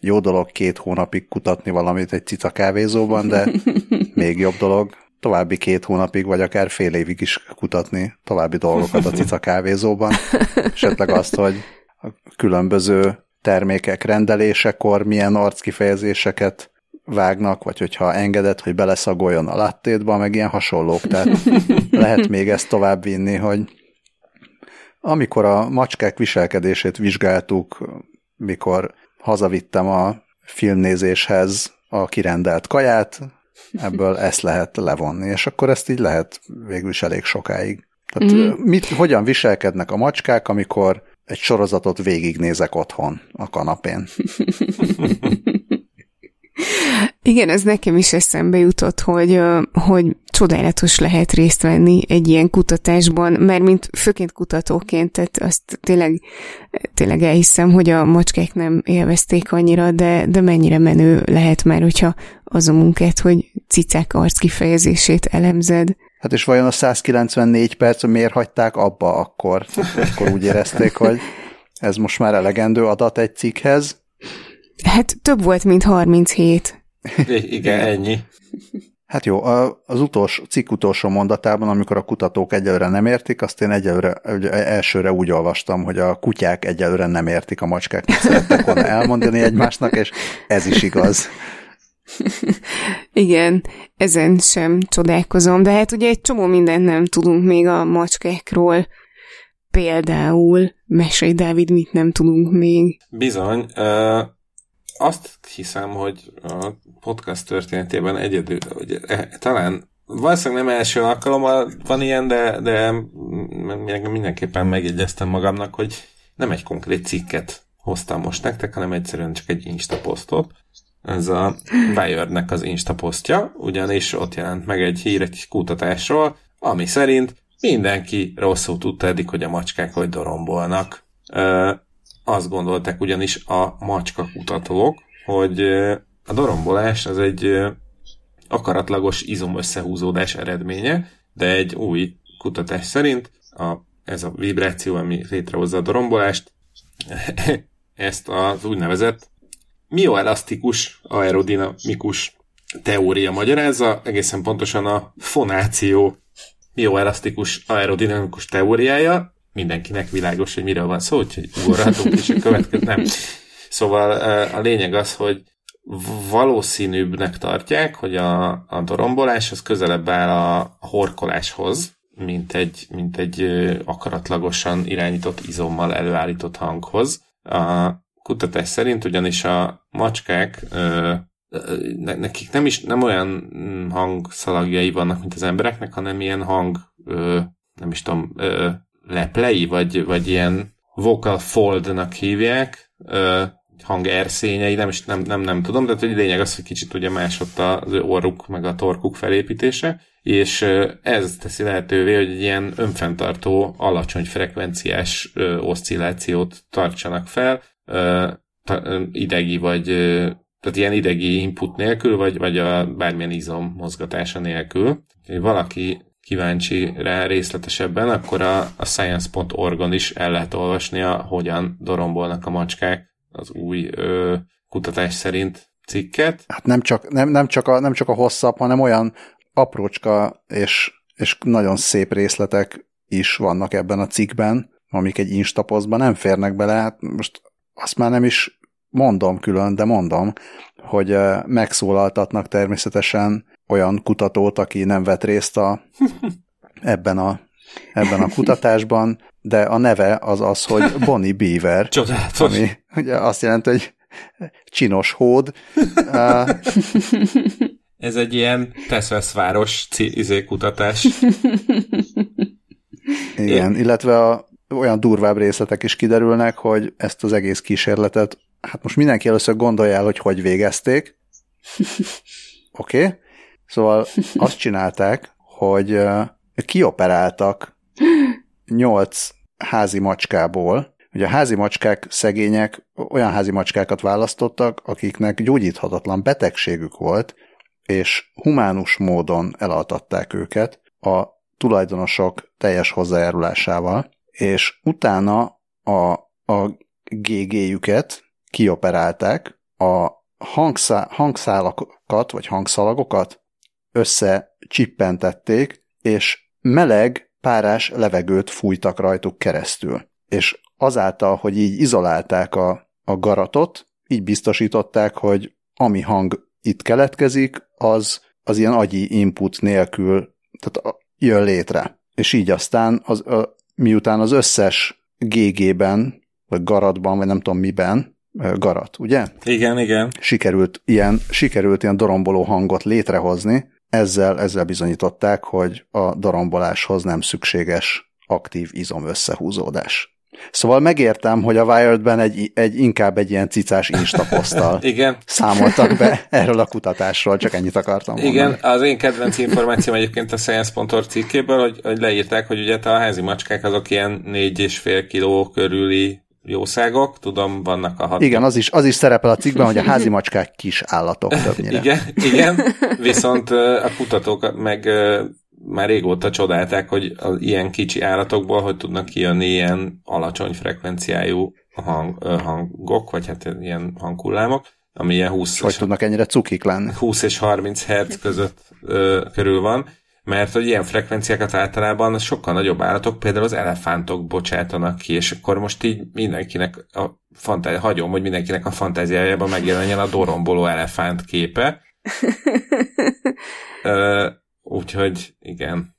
jó dolog két hónapig kutatni valamit egy cica kávézóban, de <laughs> még jobb dolog további két hónapig, vagy akár fél évig is kutatni további dolgokat a <laughs> cica kávézóban. Esetleg azt, hogy a különböző termékek rendelésekor milyen arckifejezéseket vágnak, vagy hogyha engedett, hogy beleszagoljon a lattétba, meg ilyen hasonlók. Tehát <laughs> lehet még ezt tovább vinni, hogy amikor a macskák viselkedését vizsgáltuk, mikor hazavittem a filmnézéshez a kirendelt kaját, ebből ezt lehet levonni, és akkor ezt így lehet végül is elég sokáig. Tehát mm. mit, hogyan viselkednek a macskák, amikor egy sorozatot végignézek otthon a kanapén? <laughs> Igen, ez nekem is eszembe jutott, hogy, hogy csodálatos lehet részt venni egy ilyen kutatásban, mert mint főként kutatóként, tehát azt tényleg, tényleg elhiszem, hogy a macskák nem élvezték annyira, de, de mennyire menő lehet már, hogyha az a munkát, hogy cicák arc kifejezését elemzed. Hát és vajon a 194 perc miért hagyták abba akkor? Akkor úgy érezték, hogy ez most már elegendő adat egy cikkhez? Hát több volt, mint 37. Igen, ennyi. Hát jó, az utolsó, cikk utolsó mondatában, amikor a kutatók egyelőre nem értik, azt én egyelőre, elsőre úgy olvastam, hogy a kutyák egyelőre nem értik a macskák, mit szerettek volna elmondani egymásnak, és ez is igaz. <laughs> Igen, ezen sem csodálkozom, de hát ugye egy csomó mindent nem tudunk még a macskákról. Például, mesélj Dávid, mit nem tudunk még? Bizony, uh, azt hiszem, hogy a podcast történetében egyedül, hogy e, talán valószínűleg nem első alkalommal van ilyen, de, de mindenképpen megjegyeztem magamnak, hogy nem egy konkrét cikket hoztam most nektek, hanem egyszerűen csak egy Insta posztot. Ez a Wired-nek az Insta posztja, ugyanis ott jelent meg egy hír egy kutatásról, ami szerint mindenki rosszul tudta eddig, hogy a macskák hogy dorombolnak. Ö, azt gondolták ugyanis a macska kutatók, hogy a dorombolás az egy akaratlagos izomösszehúzódás eredménye, de egy új kutatás szerint a, ez a vibráció, ami létrehozza a dorombolást, <laughs> ezt az úgynevezett mioelasztikus aerodinamikus teória magyarázza, egészen pontosan a fonáció bioelasztikus aerodinamikus teóriája, mindenkinek világos, hogy miről van szó, úgyhogy ugorhatunk és a következő nem. Szóval a lényeg az, hogy valószínűbbnek tartják, hogy a, a dorombolás az közelebb áll a horkoláshoz, mint egy, mint egy akaratlagosan irányított izommal előállított hanghoz. A kutatás szerint ugyanis a macskák nekik nem is nem olyan hangszalagjai vannak, mint az embereknek, hanem ilyen hang, nem is tudom, leplei, vagy, vagy ilyen vocal foldnak hívják, hangerszényei, nem, is, nem, nem, nem tudom, de hogy lényeg az, hogy kicsit ugye más ott az orruk, meg a torkuk felépítése, és ez teszi lehetővé, hogy egy ilyen önfenntartó, alacsony frekvenciás oszcillációt tartsanak fel, idegi vagy tehát ilyen idegi input nélkül, vagy, vagy a bármilyen izom mozgatása nélkül. Ha valaki kíváncsi rá részletesebben, akkor a, a science.org-on is el lehet olvasni, a, hogyan dorombolnak a macskák az új ö, kutatás szerint cikket. Hát nem csak, nem, nem, csak a, nem csak a hosszabb, hanem olyan aprócska és, és nagyon szép részletek is vannak ebben a cikkben, amik egy instapozban nem férnek bele, hát most azt már nem is mondom külön, de mondom, hogy megszólaltatnak természetesen olyan kutatót, aki nem vett részt a, <laughs> ebben, a, ebben a kutatásban, de a neve az az, hogy Bonnie Beaver. <laughs> Csodálatos. Ami ugye azt jelenti, hogy csinos hód. <laughs> Ez egy ilyen Teszveszváros izé kutatás. <laughs> Igen, illetve a, olyan durvább részletek is kiderülnek, hogy ezt az egész kísérletet, hát most mindenki először gondolja el, hogy hogy végezték. Oké? Okay? Szóval azt csinálták, hogy kioperáltak nyolc házi macskából, Ugye a házi macskák szegények olyan házi macskákat választottak, akiknek gyógyíthatatlan betegségük volt, és humánus módon elaltatták őket a tulajdonosok teljes hozzájárulásával, és utána a, a GG-jüket kioperálták, a hangszá, hangszálakat vagy hangszalagokat összecsippentették, és meleg, párás levegőt fújtak rajtuk keresztül. És azáltal, hogy így izolálták a, a garatot, így biztosították, hogy ami hang itt keletkezik, az, az ilyen agyi input nélkül tehát jön létre. És így aztán, az, a, miután az összes GG-ben, vagy garatban, vagy nem tudom miben, garat, ugye? Igen, igen. Sikerült ilyen, sikerült ilyen doromboló hangot létrehozni, ezzel, ezzel bizonyították, hogy a doromboláshoz nem szükséges aktív izom összehúzódás. Szóval megértem, hogy a Wired-ben egy, egy inkább egy ilyen cicás instaposztal <laughs> Igen. számoltak be <laughs> erről a kutatásról, csak ennyit akartam mondani. Igen, az én kedvenc információm egyébként a Science.org cikkéből, hogy, hogy leírták, hogy ugye a házi macskák azok ilyen négy és fél kiló körüli jószágok, tudom, vannak a hat... Igen, az is, az is szerepel a cikkben, hogy a házi macskák kis állatok többnyire. igen, igen, viszont a kutatók meg már régóta csodálták, hogy az ilyen kicsi állatokból hogy tudnak kijönni ilyen alacsony frekvenciájú hang, hangok, vagy hát ilyen hanghullámok, ami ilyen 20 hogy és, tudnak ennyire cukik lenni? 20 és 30 Hz között ö, körül van, mert hogy ilyen frekvenciákat általában sokkal nagyobb állatok, például az elefántok bocsátanak ki, és akkor most így mindenkinek a fantázi- hagyom, hogy mindenkinek a fantáziájában megjelenjen a doromboló elefánt képe. <laughs> Ö, Úgyhogy igen.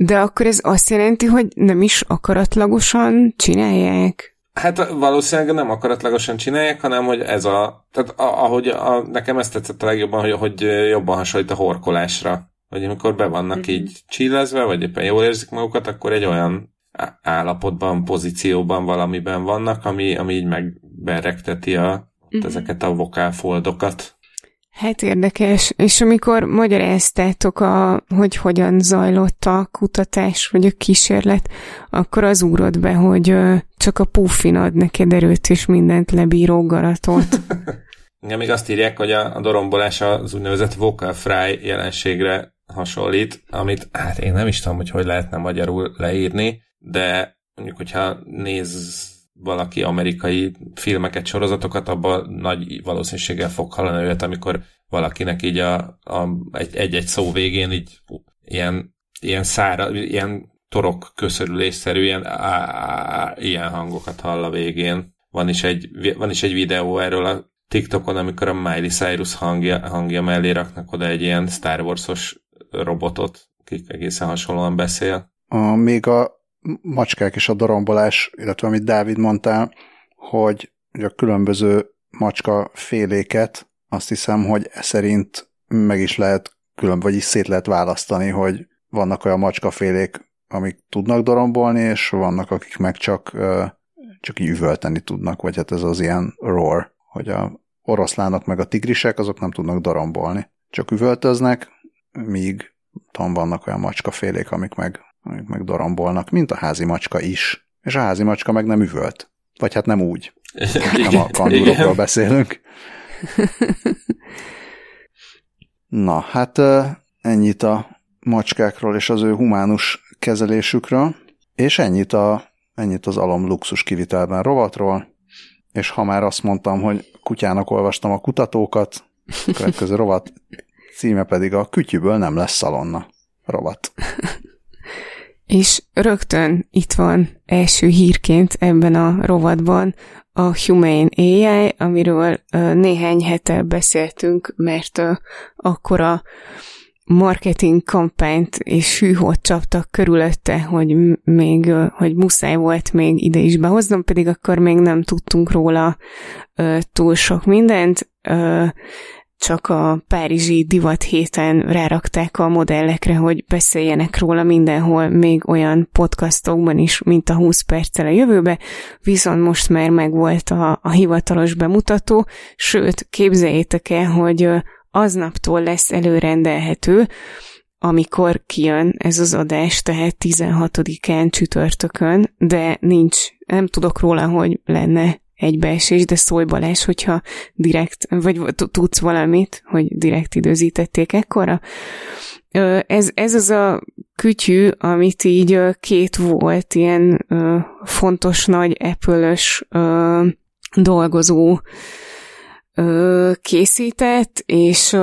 De akkor ez azt jelenti, hogy nem is akaratlagosan csinálják? Hát valószínűleg nem akaratlagosan csinálják, hanem hogy ez a... Tehát ahogy a, nekem ezt tetszett a legjobban, hogy, hogy jobban hasonlít a horkolásra. Hogy amikor be vannak mm-hmm. így csillezve, vagy éppen jól érzik magukat, akkor egy olyan állapotban, pozícióban valamiben vannak, ami, ami így megberekteti a, mm-hmm. ezeket a vokálfoldokat. Hát érdekes. És amikor magyaráztátok, a, hogy hogyan zajlott a kutatás, vagy a kísérlet, akkor az úrod be, hogy csak a puffin ad neked erőt, és mindent lebíró garatot. <laughs> Ja, még azt írják, hogy a, a dorombolás az úgynevezett vocal fry jelenségre hasonlít, amit hát én nem is tudom, hogy hogy lehetne magyarul leírni, de mondjuk, hogyha néz valaki amerikai filmeket, sorozatokat, abban nagy valószínűséggel fog hallani őt, amikor valakinek így a, a, egy-egy szó végén így ilyen, ilyen szára, ilyen torok köszörülésszerű, ilyen, á, á, ilyen hangokat hall a végén. Van is, egy, van is egy videó erről a TikTokon, amikor a Miley Cyrus hangja, hangja mellé raknak oda egy ilyen Star Wars-os robotot, akik egészen hasonlóan beszél. A, még a macskák és a dorombolás, illetve amit Dávid mondtál, hogy, a különböző macska féléket azt hiszem, hogy e szerint meg is lehet külön, vagyis szét lehet választani, hogy vannak olyan macskafélék, amik tudnak dorombolni, és vannak, akik meg csak, csak így üvölteni tudnak, vagy hát ez az ilyen roar, hogy a oroszlánok meg a tigrisek, azok nem tudnak dorombolni. Csak üvöltöznek, míg tudom, vannak olyan macskafélék, amik meg, amik meg dorombolnak, mint a házi macska is. És a házi macska meg nem üvölt. Vagy hát nem úgy. <laughs> nem a kandúrokról beszélünk. <laughs> Na, hát ennyit a macskákról és az ő humánus kezelésükről, és ennyit, a, ennyit az alom luxus kivitelben rovatról, és ha már azt mondtam, hogy kutyának olvastam a kutatókat, a következő rovat címe pedig a Kütyűből nem lesz szalonna rovat. <laughs> És rögtön itt van első hírként ebben a rovatban a Humane AI, amiről néhány hete beszéltünk, mert akkor a marketing kampányt és hűhót csaptak körülötte, hogy még, hogy muszáj volt még ide is behoznom, pedig akkor még nem tudtunk róla túl sok mindent csak a Párizsi divat héten rárakták a modellekre, hogy beszéljenek róla mindenhol, még olyan podcastokban is, mint a 20 perccel a jövőbe, viszont most már megvolt a, a hivatalos bemutató, sőt, képzeljétek el, hogy aznaptól lesz előrendelhető, amikor kijön ez az adás, tehát 16-án csütörtökön, de nincs, nem tudok róla, hogy lenne egybeesés, de szólj Balázs, hogyha direkt, vagy tudsz valamit, hogy direkt időzítették ekkora. Ez, ez az a kütyű, amit így két volt ilyen fontos nagy Apple-ös dolgozó készített, és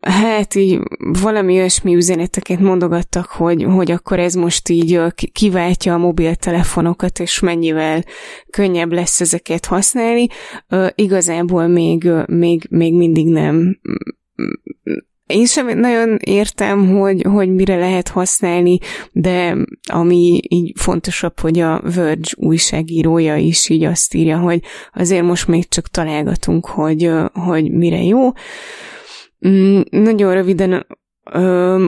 hát így valami olyasmi üzeneteket mondogattak, hogy, hogy akkor ez most így ö, kiváltja a mobiltelefonokat, és mennyivel könnyebb lesz ezeket használni. Ö, igazából még, még, még mindig nem én sem nagyon értem, hogy, hogy mire lehet használni, de ami így fontosabb, hogy a Verge újságírója is így azt írja, hogy azért most még csak találgatunk, hogy, hogy mire jó. Mm, nagyon röviden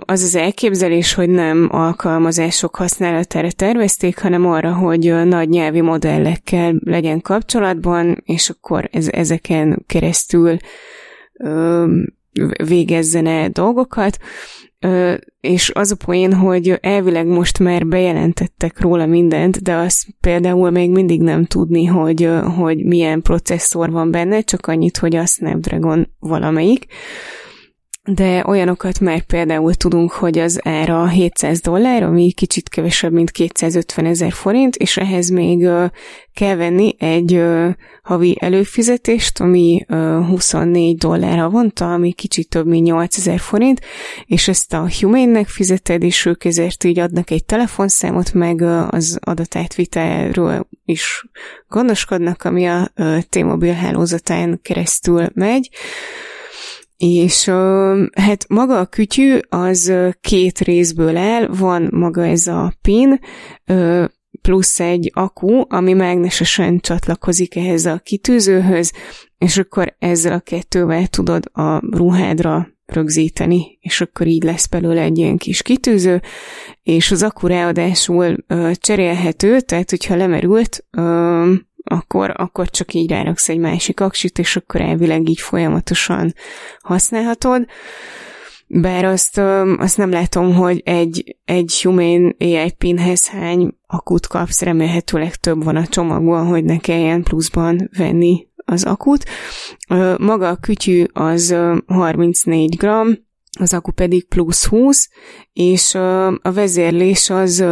az az elképzelés, hogy nem alkalmazások használatára tervezték, hanem arra, hogy nagy nyelvi modellekkel legyen kapcsolatban, és akkor ez, ezeken keresztül végezzene dolgokat, és az a poén, hogy elvileg most már bejelentettek róla mindent, de azt például még mindig nem tudni, hogy, hogy milyen processzor van benne, csak annyit, hogy a Snapdragon valamelyik de olyanokat már például tudunk, hogy az ára 700 dollár, ami kicsit kevesebb, mint 250 ezer forint, és ehhez még kell venni egy havi előfizetést, ami uh, 24 dollár havonta, ami kicsit több, mint 8000 forint, és ezt a Humane-nek fizeted, és ők ezért így adnak egy telefonszámot, meg az adatátvitelről is gondoskodnak, ami a T-Mobile hálózatán keresztül megy. És hát maga a kütyű az két részből áll, van maga ez a pin, plusz egy akku, ami mágnesesen csatlakozik ehhez a kitűzőhöz, és akkor ezzel a kettővel tudod a ruhádra rögzíteni, és akkor így lesz belőle egy ilyen kis kitűző, és az akku ráadásul ö, cserélhető, tehát hogyha lemerült, ö, akkor, akkor csak így ráraksz egy másik aksit, és akkor elvileg így folyamatosan használhatod. Bár azt, azt nem látom, hogy egy, egy Humane AI pinhez hány akut kapsz, remélhetőleg több van a csomagban, hogy ne kelljen pluszban venni az akut. Maga a kütyű az 34 gram, az akku pedig plusz 20, és a vezérlés az,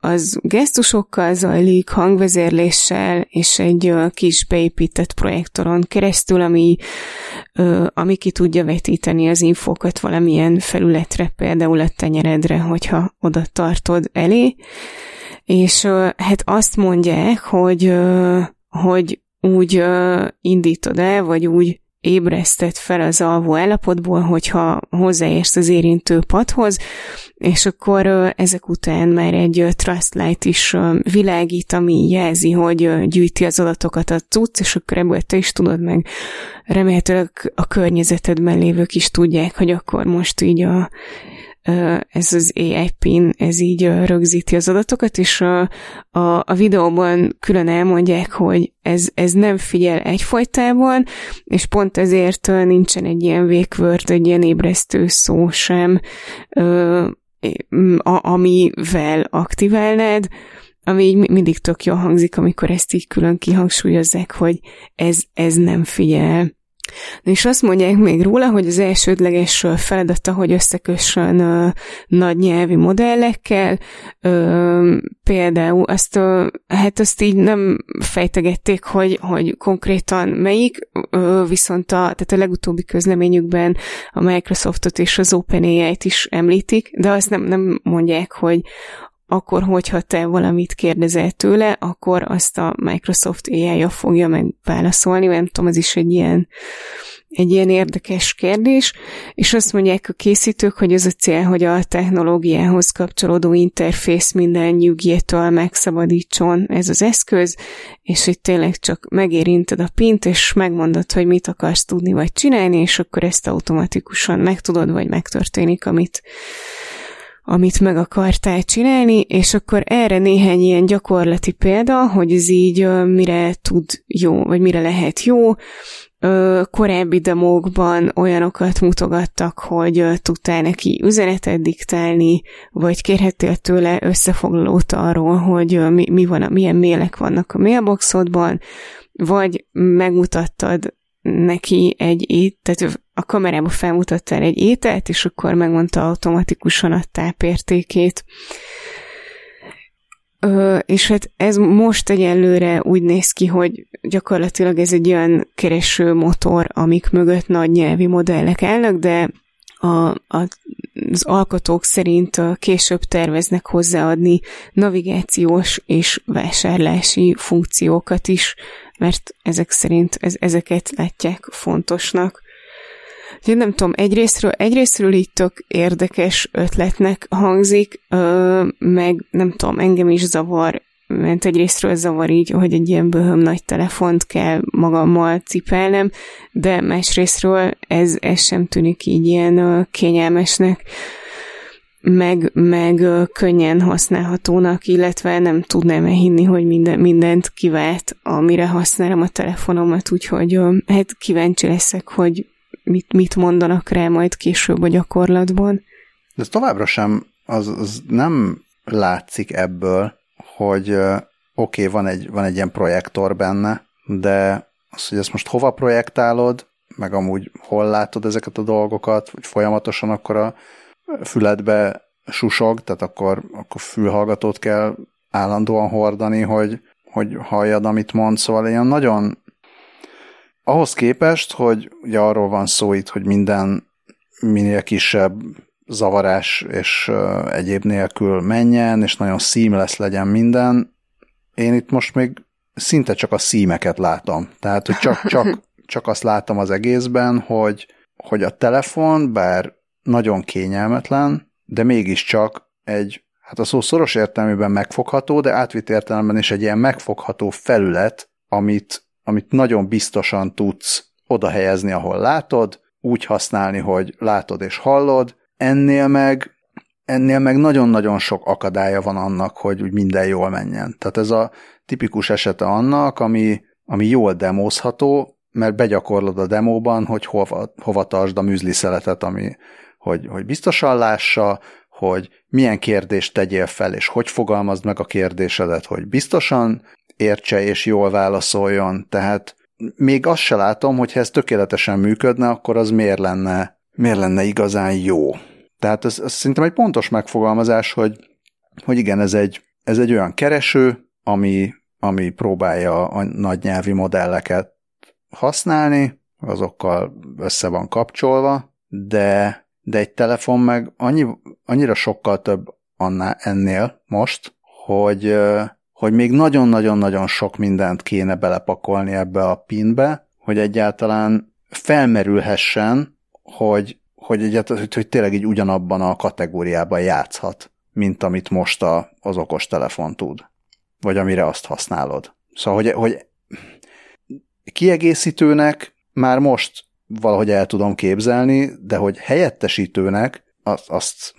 az gesztusokkal zajlik, hangvezérléssel, és egy kis beépített projektoron keresztül, ami, ami ki tudja vetíteni az infókat valamilyen felületre, például a tenyeredre, hogyha oda tartod elé. És hát azt mondják, hogy, hogy úgy indítod el, vagy úgy ébresztett fel az alvó állapotból, hogyha hozzáérsz az érintő padhoz, és akkor ezek után már egy Trust Light is világít, ami jelzi, hogy gyűjti az adatokat a cucc, és akkor ebből te is tudod meg. Remélhetőleg a környezetedben lévők is tudják, hogy akkor most így a ez az AI pin, ez így rögzíti az adatokat, és a, a, a videóban külön elmondják, hogy ez, ez nem figyel egyfolytában, és pont ezért nincsen egy ilyen végvört, egy ilyen ébresztő szó sem, amivel aktiválnád, ami így mindig tök jól hangzik, amikor ezt így külön kihangsúlyozzák, hogy ez, ez nem figyel. És azt mondják még róla, hogy az elsődleges feladata, hogy összekössön nagy nyelvi modellekkel, például azt, hát azt így nem fejtegették, hogy, hogy konkrétan melyik, viszont a, tehát a legutóbbi közleményükben a Microsoftot és az OpenAI-t is említik, de azt nem, nem mondják, hogy akkor, hogyha te valamit kérdezel tőle, akkor azt a Microsoft ai -ja fogja megválaszolni, nem tudom, ez is egy ilyen, egy ilyen érdekes kérdés, és azt mondják a készítők, hogy az a cél, hogy a technológiához kapcsolódó interfész minden nyugjétől megszabadítson. Ez az eszköz, és hogy tényleg csak megérinted a pint, és megmondod, hogy mit akarsz tudni vagy csinálni, és akkor ezt automatikusan megtudod, vagy megtörténik, amit amit meg akartál csinálni, és akkor erre néhány ilyen gyakorlati példa, hogy ez így mire tud jó, vagy mire lehet jó. Korábbi demókban olyanokat mutogattak, hogy tudtál neki üzenetet diktálni, vagy kérhettél tőle összefoglalót arról, hogy mi, mi van, milyen mélek vannak a mailboxodban, vagy megmutattad neki egy tehát a kamerába felmutattál egy ételt, és akkor megmondta automatikusan a tápértékét. Ö, és hát ez most egyelőre úgy néz ki, hogy gyakorlatilag ez egy olyan kereső motor, amik mögött nagy nyelvi modellek állnak, de a, a, az alkotók szerint később terveznek hozzáadni navigációs és vásárlási funkciókat is, mert ezek szerint ez, ezeket látják fontosnak. Úgyhogy nem tudom, egyrésztről, egyrésztről így tök érdekes ötletnek hangzik, ö, meg nem tudom, engem is zavar, mert egyrésztről zavar így, hogy egy ilyen böhöm nagy telefont kell magammal cipelnem, de másrésztről ez, ez sem tűnik így ilyen ö, kényelmesnek meg, meg könnyen használhatónak, illetve nem tudnám hinni, hogy minden, mindent kivált, amire használom a telefonomat, úgyhogy hát kíváncsi leszek, hogy mit, mit mondanak rá majd később a gyakorlatban. De továbbra sem, az, az nem látszik ebből, hogy oké, okay, van, egy, van egy ilyen projektor benne, de az, hogy ezt most hova projektálod, meg amúgy hol látod ezeket a dolgokat, vagy folyamatosan akkor a füledbe susog, tehát akkor, akkor fülhallgatót kell állandóan hordani, hogy, hogy halljad, amit mond, szóval ilyen nagyon ahhoz képest, hogy ugye arról van szó itt, hogy minden minél kisebb zavarás és egyéb nélkül menjen, és nagyon seamless legyen minden, én itt most még szinte csak a szímeket látom. Tehát, hogy csak, <laughs> csak, csak azt látom az egészben, hogy, hogy a telefon, bár nagyon kényelmetlen, de mégiscsak egy, hát a szó szoros értelmében megfogható, de átvitt értelemben is egy ilyen megfogható felület, amit amit nagyon biztosan tudsz oda helyezni, ahol látod, úgy használni, hogy látod és hallod, ennél meg ennél meg nagyon-nagyon sok akadálya van annak, hogy úgy minden jól menjen. Tehát ez a tipikus esete annak, ami, ami jól demózható, mert begyakorlod a demóban, hogy hova, hova tartsd a műzli szeletet, ami, hogy, hogy biztosan lássa, hogy milyen kérdést tegyél fel, és hogy fogalmazd meg a kérdésedet, hogy biztosan értse és jól válaszoljon. Tehát még azt se látom, hogy ha ez tökéletesen működne, akkor az miért lenne miért lenne igazán jó. Tehát ez, ez szerintem egy pontos megfogalmazás, hogy, hogy igen, ez egy, ez egy olyan kereső, ami, ami próbálja a nagy nyelvi modelleket használni, azokkal össze van kapcsolva, de, de egy telefon meg annyi, annyira sokkal több annál, ennél most, hogy, hogy még nagyon-nagyon-nagyon sok mindent kéne belepakolni ebbe a pinbe, hogy egyáltalán felmerülhessen, hogy, hogy, egyáltalán, hogy, hogy tényleg így ugyanabban a kategóriában játszhat, mint amit most a, az okos telefon tud, vagy amire azt használod. Szóval, hogy, hogy kiegészítőnek már most valahogy el tudom képzelni, de hogy helyettesítőnek azt, azt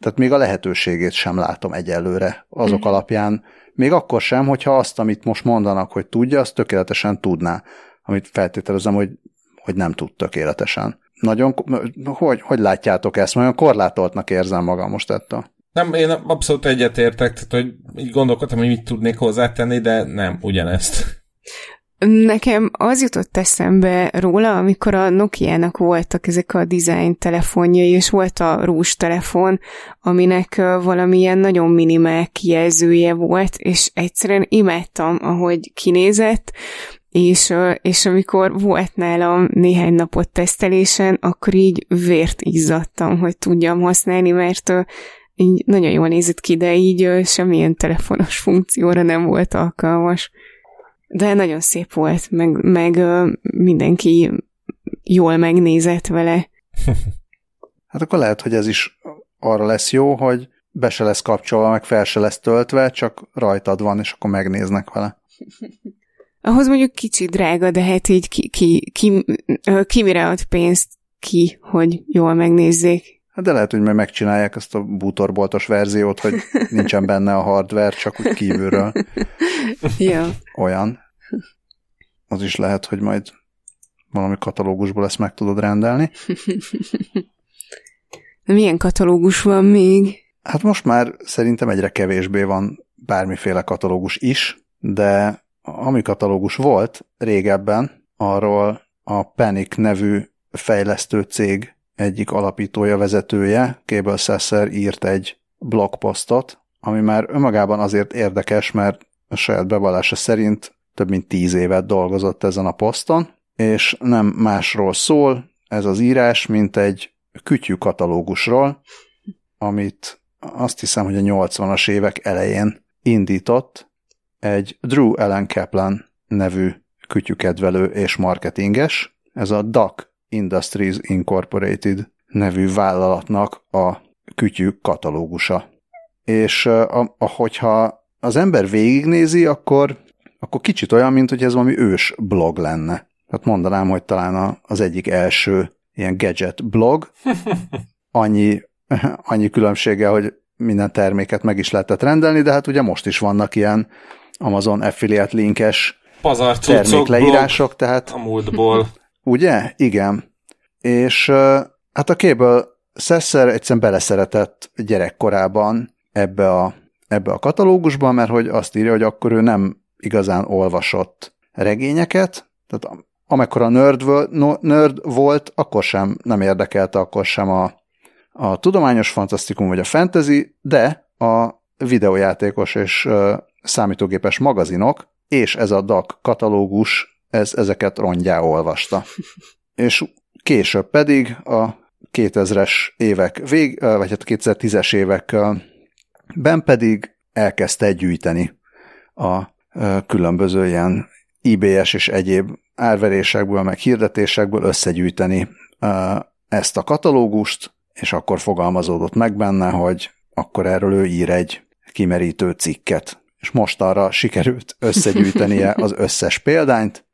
tehát még a lehetőségét sem látom egyelőre azok mm. alapján, még akkor sem, hogyha azt, amit most mondanak, hogy tudja, azt tökéletesen tudná, amit feltételezem, hogy, hogy nem tud tökéletesen. Nagyon, hogy, hogy látjátok ezt? Nagyon korlátoltnak érzem magam most ettől. Nem, én abszolút egyetértek, tehát hogy így gondolkodtam, hogy mit tudnék hozzátenni, de nem, ugyanezt. Nekem az jutott eszembe róla, amikor a Nokia-nak voltak ezek a design telefonjai, és volt a rús telefon, aminek valamilyen nagyon minimál kijelzője volt, és egyszerűen imádtam, ahogy kinézett, és, és amikor volt nálam néhány napot tesztelésen, akkor így vért izzadtam, hogy tudjam használni, mert így nagyon jól nézett ki, de így semmilyen telefonos funkcióra nem volt alkalmas. De nagyon szép volt, meg, meg mindenki jól megnézett vele. <laughs> hát akkor lehet, hogy ez is arra lesz jó, hogy be se lesz kapcsolva, meg fel se lesz töltve, csak rajtad van, és akkor megnéznek vele. <laughs> Ahhoz mondjuk kicsi drága, de hát így ki, ki, ki, ki mire ad pénzt ki, hogy jól megnézzék. Hát de lehet, hogy majd megcsinálják ezt a bútorboltos verziót, hogy nincsen benne a hardware, csak úgy kívülről. ja. Olyan. Az is lehet, hogy majd valami katalógusból ezt meg tudod rendelni. <laughs> Milyen katalógus van még? Hát most már szerintem egyre kevésbé van bármiféle katalógus is, de ami katalógus volt régebben, arról a Panic nevű fejlesztő cég egyik alapítója, vezetője, Cable Sasser írt egy blogposztot, ami már önmagában azért érdekes, mert a saját bevallása szerint több mint tíz évet dolgozott ezen a poszton, és nem másról szól ez az írás, mint egy kütyű katalógusról, amit azt hiszem, hogy a 80-as évek elején indított egy Drew Ellen Kaplan nevű kütyükedvelő és marketinges. Ez a DAC Industries Incorporated nevű vállalatnak a kütyű katalógusa. És a, ahogyha az ember végignézi, akkor, akkor kicsit olyan, mint hogy ez valami ős blog lenne. Hát mondanám, hogy talán a, az egyik első ilyen gadget blog, <laughs> annyi, <laughs> annyi különbsége, hogy minden terméket meg is lehetett rendelni, de hát ugye most is vannak ilyen Amazon affiliate linkes termékleírások, tehát... A múltból. Ugye? Igen. És hát a Cable Sesser egyszerűen beleszeretett gyerekkorában ebbe a, ebbe a katalógusba, mert hogy azt írja, hogy akkor ő nem igazán olvasott regényeket, tehát amekkora nerd, nerd volt, akkor sem nem érdekelte, akkor sem a, a tudományos fantasztikum vagy a fantasy, de a videójátékos és számítógépes magazinok, és ez a DAC katalógus, ez, ezeket rongyá olvasta. <laughs> és később pedig a 2000-es évek vég, vagy hát 2010-es években pedig elkezdte gyűjteni a különböző ilyen IBS és egyéb árverésekből, meg hirdetésekből összegyűjteni ezt a katalógust, és akkor fogalmazódott meg benne, hogy akkor erről ő ír egy kimerítő cikket. És most arra sikerült <laughs> összegyűjtenie az összes példányt,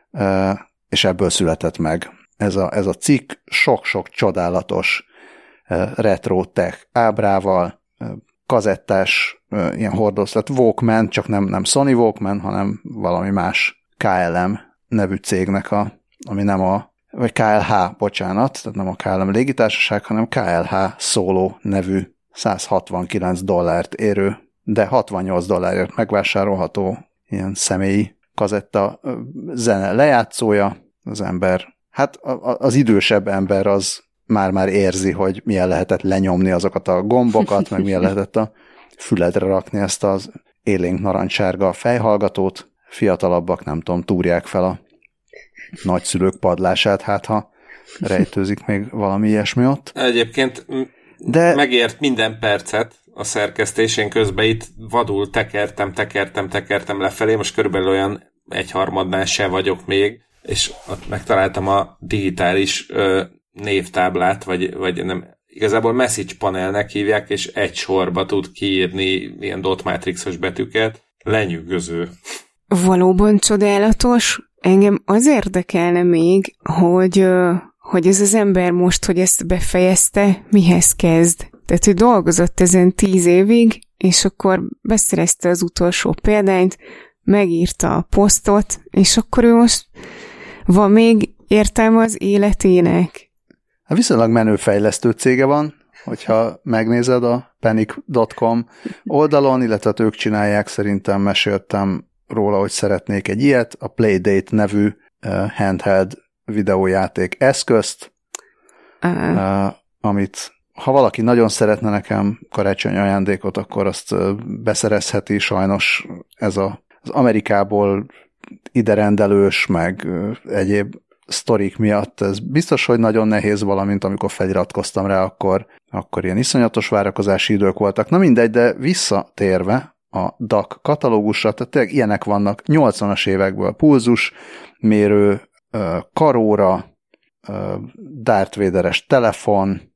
és ebből született meg ez a, ez a cikk sok-sok csodálatos retro tech ábrával, kazettás, ilyen hordozat, Walkman, csak nem, nem Sony Walkman, hanem valami más KLM nevű cégnek, a, ami nem a, vagy KLH, bocsánat, tehát nem a KLM légitársaság, hanem KLH Solo nevű 169 dollárt érő, de 68 dollárért megvásárolható ilyen személyi kazetta zene lejátszója, az ember Hát az idősebb ember az már-már érzi, hogy milyen lehetett lenyomni azokat a gombokat, meg milyen lehetett a füledre rakni ezt az élénk narancssárga fejhallgatót, fiatalabbak, nem tudom, túrják fel a nagyszülők padlását, hát ha rejtőzik még valami ilyesmi ott. Egyébként De... megért minden percet a szerkesztésén közben itt vadul tekertem, tekertem, tekertem lefelé, most körülbelül olyan egyharmadnál se vagyok még, és ott megtaláltam a digitális ö, névtáblát, vagy, vagy nem, igazából message panelnek hívják, és egy sorba tud kiírni ilyen dot matrixos betűket. Lenyűgöző. Valóban csodálatos. Engem az érdekelne még, hogy, hogy ez az ember most, hogy ezt befejezte, mihez kezd. Tehát, hogy dolgozott ezen tíz évig, és akkor beszerezte az utolsó példányt, megírta a posztot, és akkor ő most van még értelme az életének. Hát viszonylag menő fejlesztő cége van, hogyha megnézed a panic.com oldalon, illetve hát ők csinálják, szerintem meséltem róla, hogy szeretnék egy ilyet, a Playdate nevű uh, handheld videójáték eszközt, uh, amit ha valaki nagyon szeretne nekem karácsony ajándékot, akkor azt beszerezheti, sajnos ez a, az Amerikából iderendelős, meg egyéb sztorik miatt ez biztos, hogy nagyon nehéz, valamint amikor feliratkoztam rá, akkor, akkor ilyen iszonyatos várakozási idők voltak. Na mindegy, de visszatérve a DAC katalógusra, tehát tényleg ilyenek vannak 80-as évekből pulzus, mérő, karóra, Darth telefon,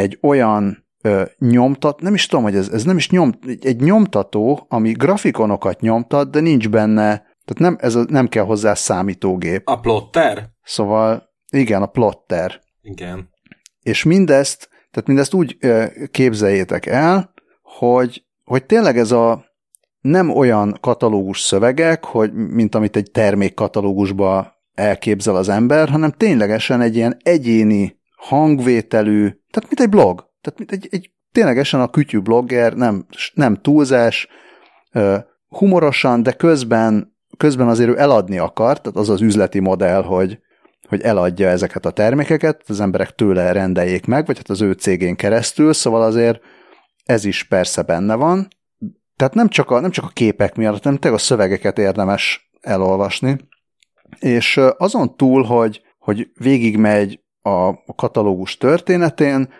egy olyan ö, nyomtat, nem is tudom, hogy ez, ez nem is nyom, egy nyomtató, ami grafikonokat nyomtat, de nincs benne tehát nem, ez a, nem kell hozzá számítógép. A plotter? Szóval, igen, a plotter. Igen. És mindezt, tehát mindezt úgy képzeljétek el, hogy, hogy tényleg ez a nem olyan katalógus szövegek, hogy mint amit egy termékkatalógusba elképzel az ember, hanem ténylegesen egy ilyen egyéni hangvételű, tehát mint egy blog. Tehát mint egy, egy ténylegesen a kütyű blogger, nem, nem túlzás, humorosan, de közben közben azért ő eladni akar, tehát az az üzleti modell, hogy, hogy eladja ezeket a termékeket, az emberek tőle rendeljék meg, vagy hát az ő cégén keresztül, szóval azért ez is persze benne van. Tehát nem csak a, nem csak a képek miatt, hanem tényleg a szövegeket érdemes elolvasni. És azon túl, hogy, hogy végigmegy a, katalógus történetén,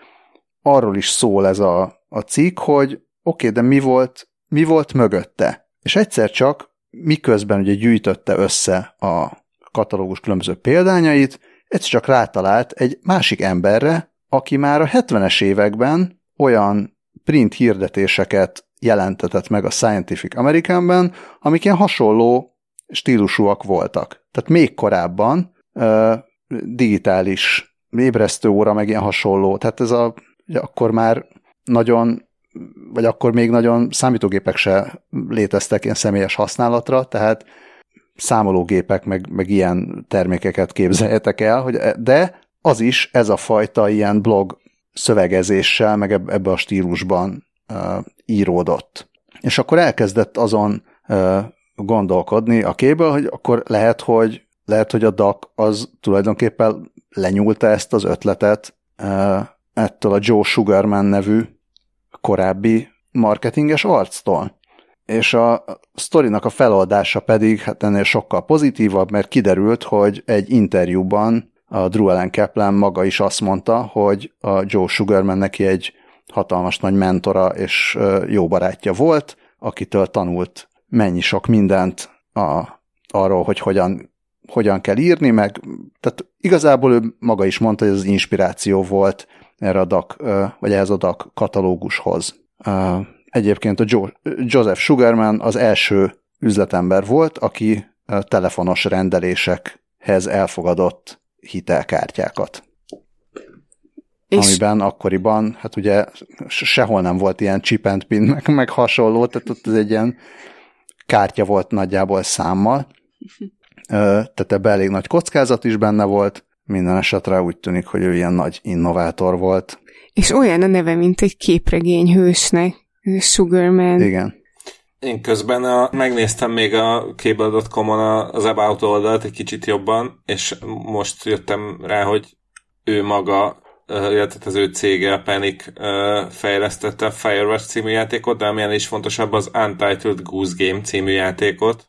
arról is szól ez a, a cikk, hogy oké, okay, de mi volt, mi volt mögötte? És egyszer csak miközben ugye gyűjtötte össze a katalógus különböző példányait, ez csak rátalált egy másik emberre, aki már a 70-es években olyan print hirdetéseket jelentetett meg a Scientific Americanben, amik ilyen hasonló stílusúak voltak. Tehát még korábban uh, digitális ébresztő óra, meg ilyen hasonló. Tehát ez a, akkor már nagyon vagy akkor még nagyon számítógépek se léteztek ilyen személyes használatra, tehát számológépek, meg, meg ilyen termékeket képzeljetek el, hogy de az is ez a fajta ilyen blog szövegezéssel, meg ebbe a stílusban uh, íródott. És akkor elkezdett azon uh, gondolkodni a kéből, hogy akkor lehet, hogy lehet, hogy a DAC az tulajdonképpen lenyúlta ezt az ötletet ettől a Joe Sugarman nevű korábbi marketinges arctól. És a sztorinak a feloldása pedig hát ennél sokkal pozitívabb, mert kiderült, hogy egy interjúban a Drew Allen Kaplan maga is azt mondta, hogy a Joe Sugarman neki egy hatalmas nagy mentora és jó barátja volt, akitől tanult mennyi sok mindent a, arról, hogy hogyan, hogyan kell írni, meg tehát igazából ő maga is mondta, hogy ez az inspiráció volt erre a DAC, vagy ehhez a DAC katalógushoz. Egyébként a Joseph Sugarman az első üzletember volt, aki telefonos rendelésekhez elfogadott hitelkártyákat. És... Amiben akkoriban, hát ugye sehol nem volt ilyen chip and pin, meg, meg hasonló, tehát ott ez egy ilyen kártya volt nagyjából számmal, <laughs> tehát ebbe elég nagy kockázat is benne volt, minden esetre úgy tűnik, hogy ő ilyen nagy innovátor volt. És olyan a neve, mint egy képregény hősnek, Sugarman. Igen. Én közben a, megnéztem még a Cable.com-on az About oldalt egy kicsit jobban, és most jöttem rá, hogy ő maga illetve az ő cége, a Panic fejlesztette a Firewatch című játékot, de amilyen is fontosabb az Untitled Goose Game című játékot.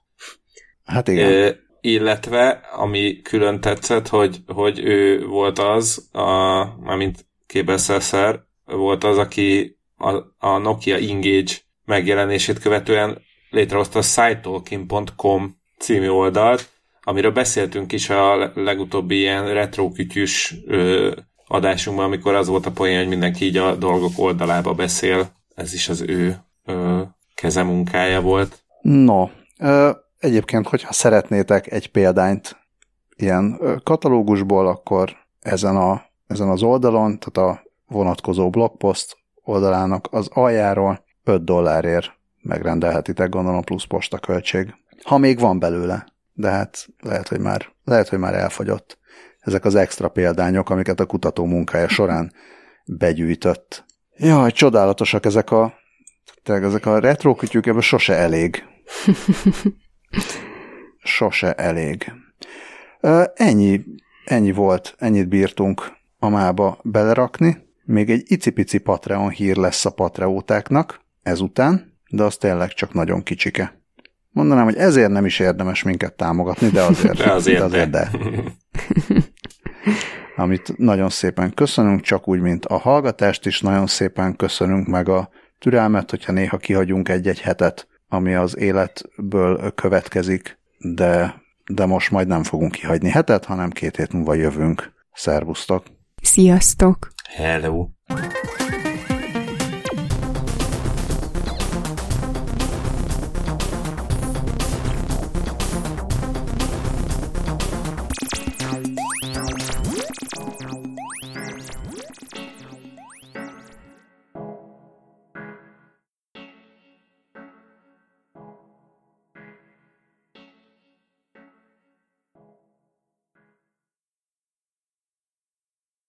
Hát igen. Illetve, ami külön tetszett, hogy, hogy ő volt az, a, mint kébeszelszer, volt az, aki a, a Nokia Engage megjelenését követően létrehozta a sitetalking.com című oldalt, amiről beszéltünk is a legutóbbi ilyen retrokütyűs adásunkban, amikor az volt a poén, hogy mindenki így a dolgok oldalába beszél. Ez is az ő ö, kezemunkája volt. No, ö, egyébként, hogyha szeretnétek egy példányt ilyen katalógusból, akkor ezen, a, ezen az oldalon, tehát a vonatkozó blogpost oldalának az aljáról 5 dollárért megrendelhetitek, gondolom plusz posta költség. Ha még van belőle, de hát lehet, hogy már, lehet, hogy már elfogyott. Ezek az extra példányok, amiket a kutató munkája során begyűjtött. Jaj, csodálatosak ezek a, ezek a retro kütyük, ebből sose elég. <laughs> Sose elég. Ennyi, ennyi volt, ennyit bírtunk a mába belerakni. Még egy icipici Patreon hír lesz a patreótáknak ezután, de az tényleg csak nagyon kicsike. Mondanám, hogy ezért nem is érdemes minket támogatni, de azért. <laughs> De azért, de. Azért de. <laughs> Amit nagyon szépen köszönünk, csak úgy, mint a hallgatást is nagyon szépen köszönünk, meg a türelmet, hogyha néha kihagyunk egy-egy hetet, ami az életből következik, de, de most majd nem fogunk kihagyni hetet, hanem két hét múlva jövünk. Szervusztok! Sziasztok! Hello!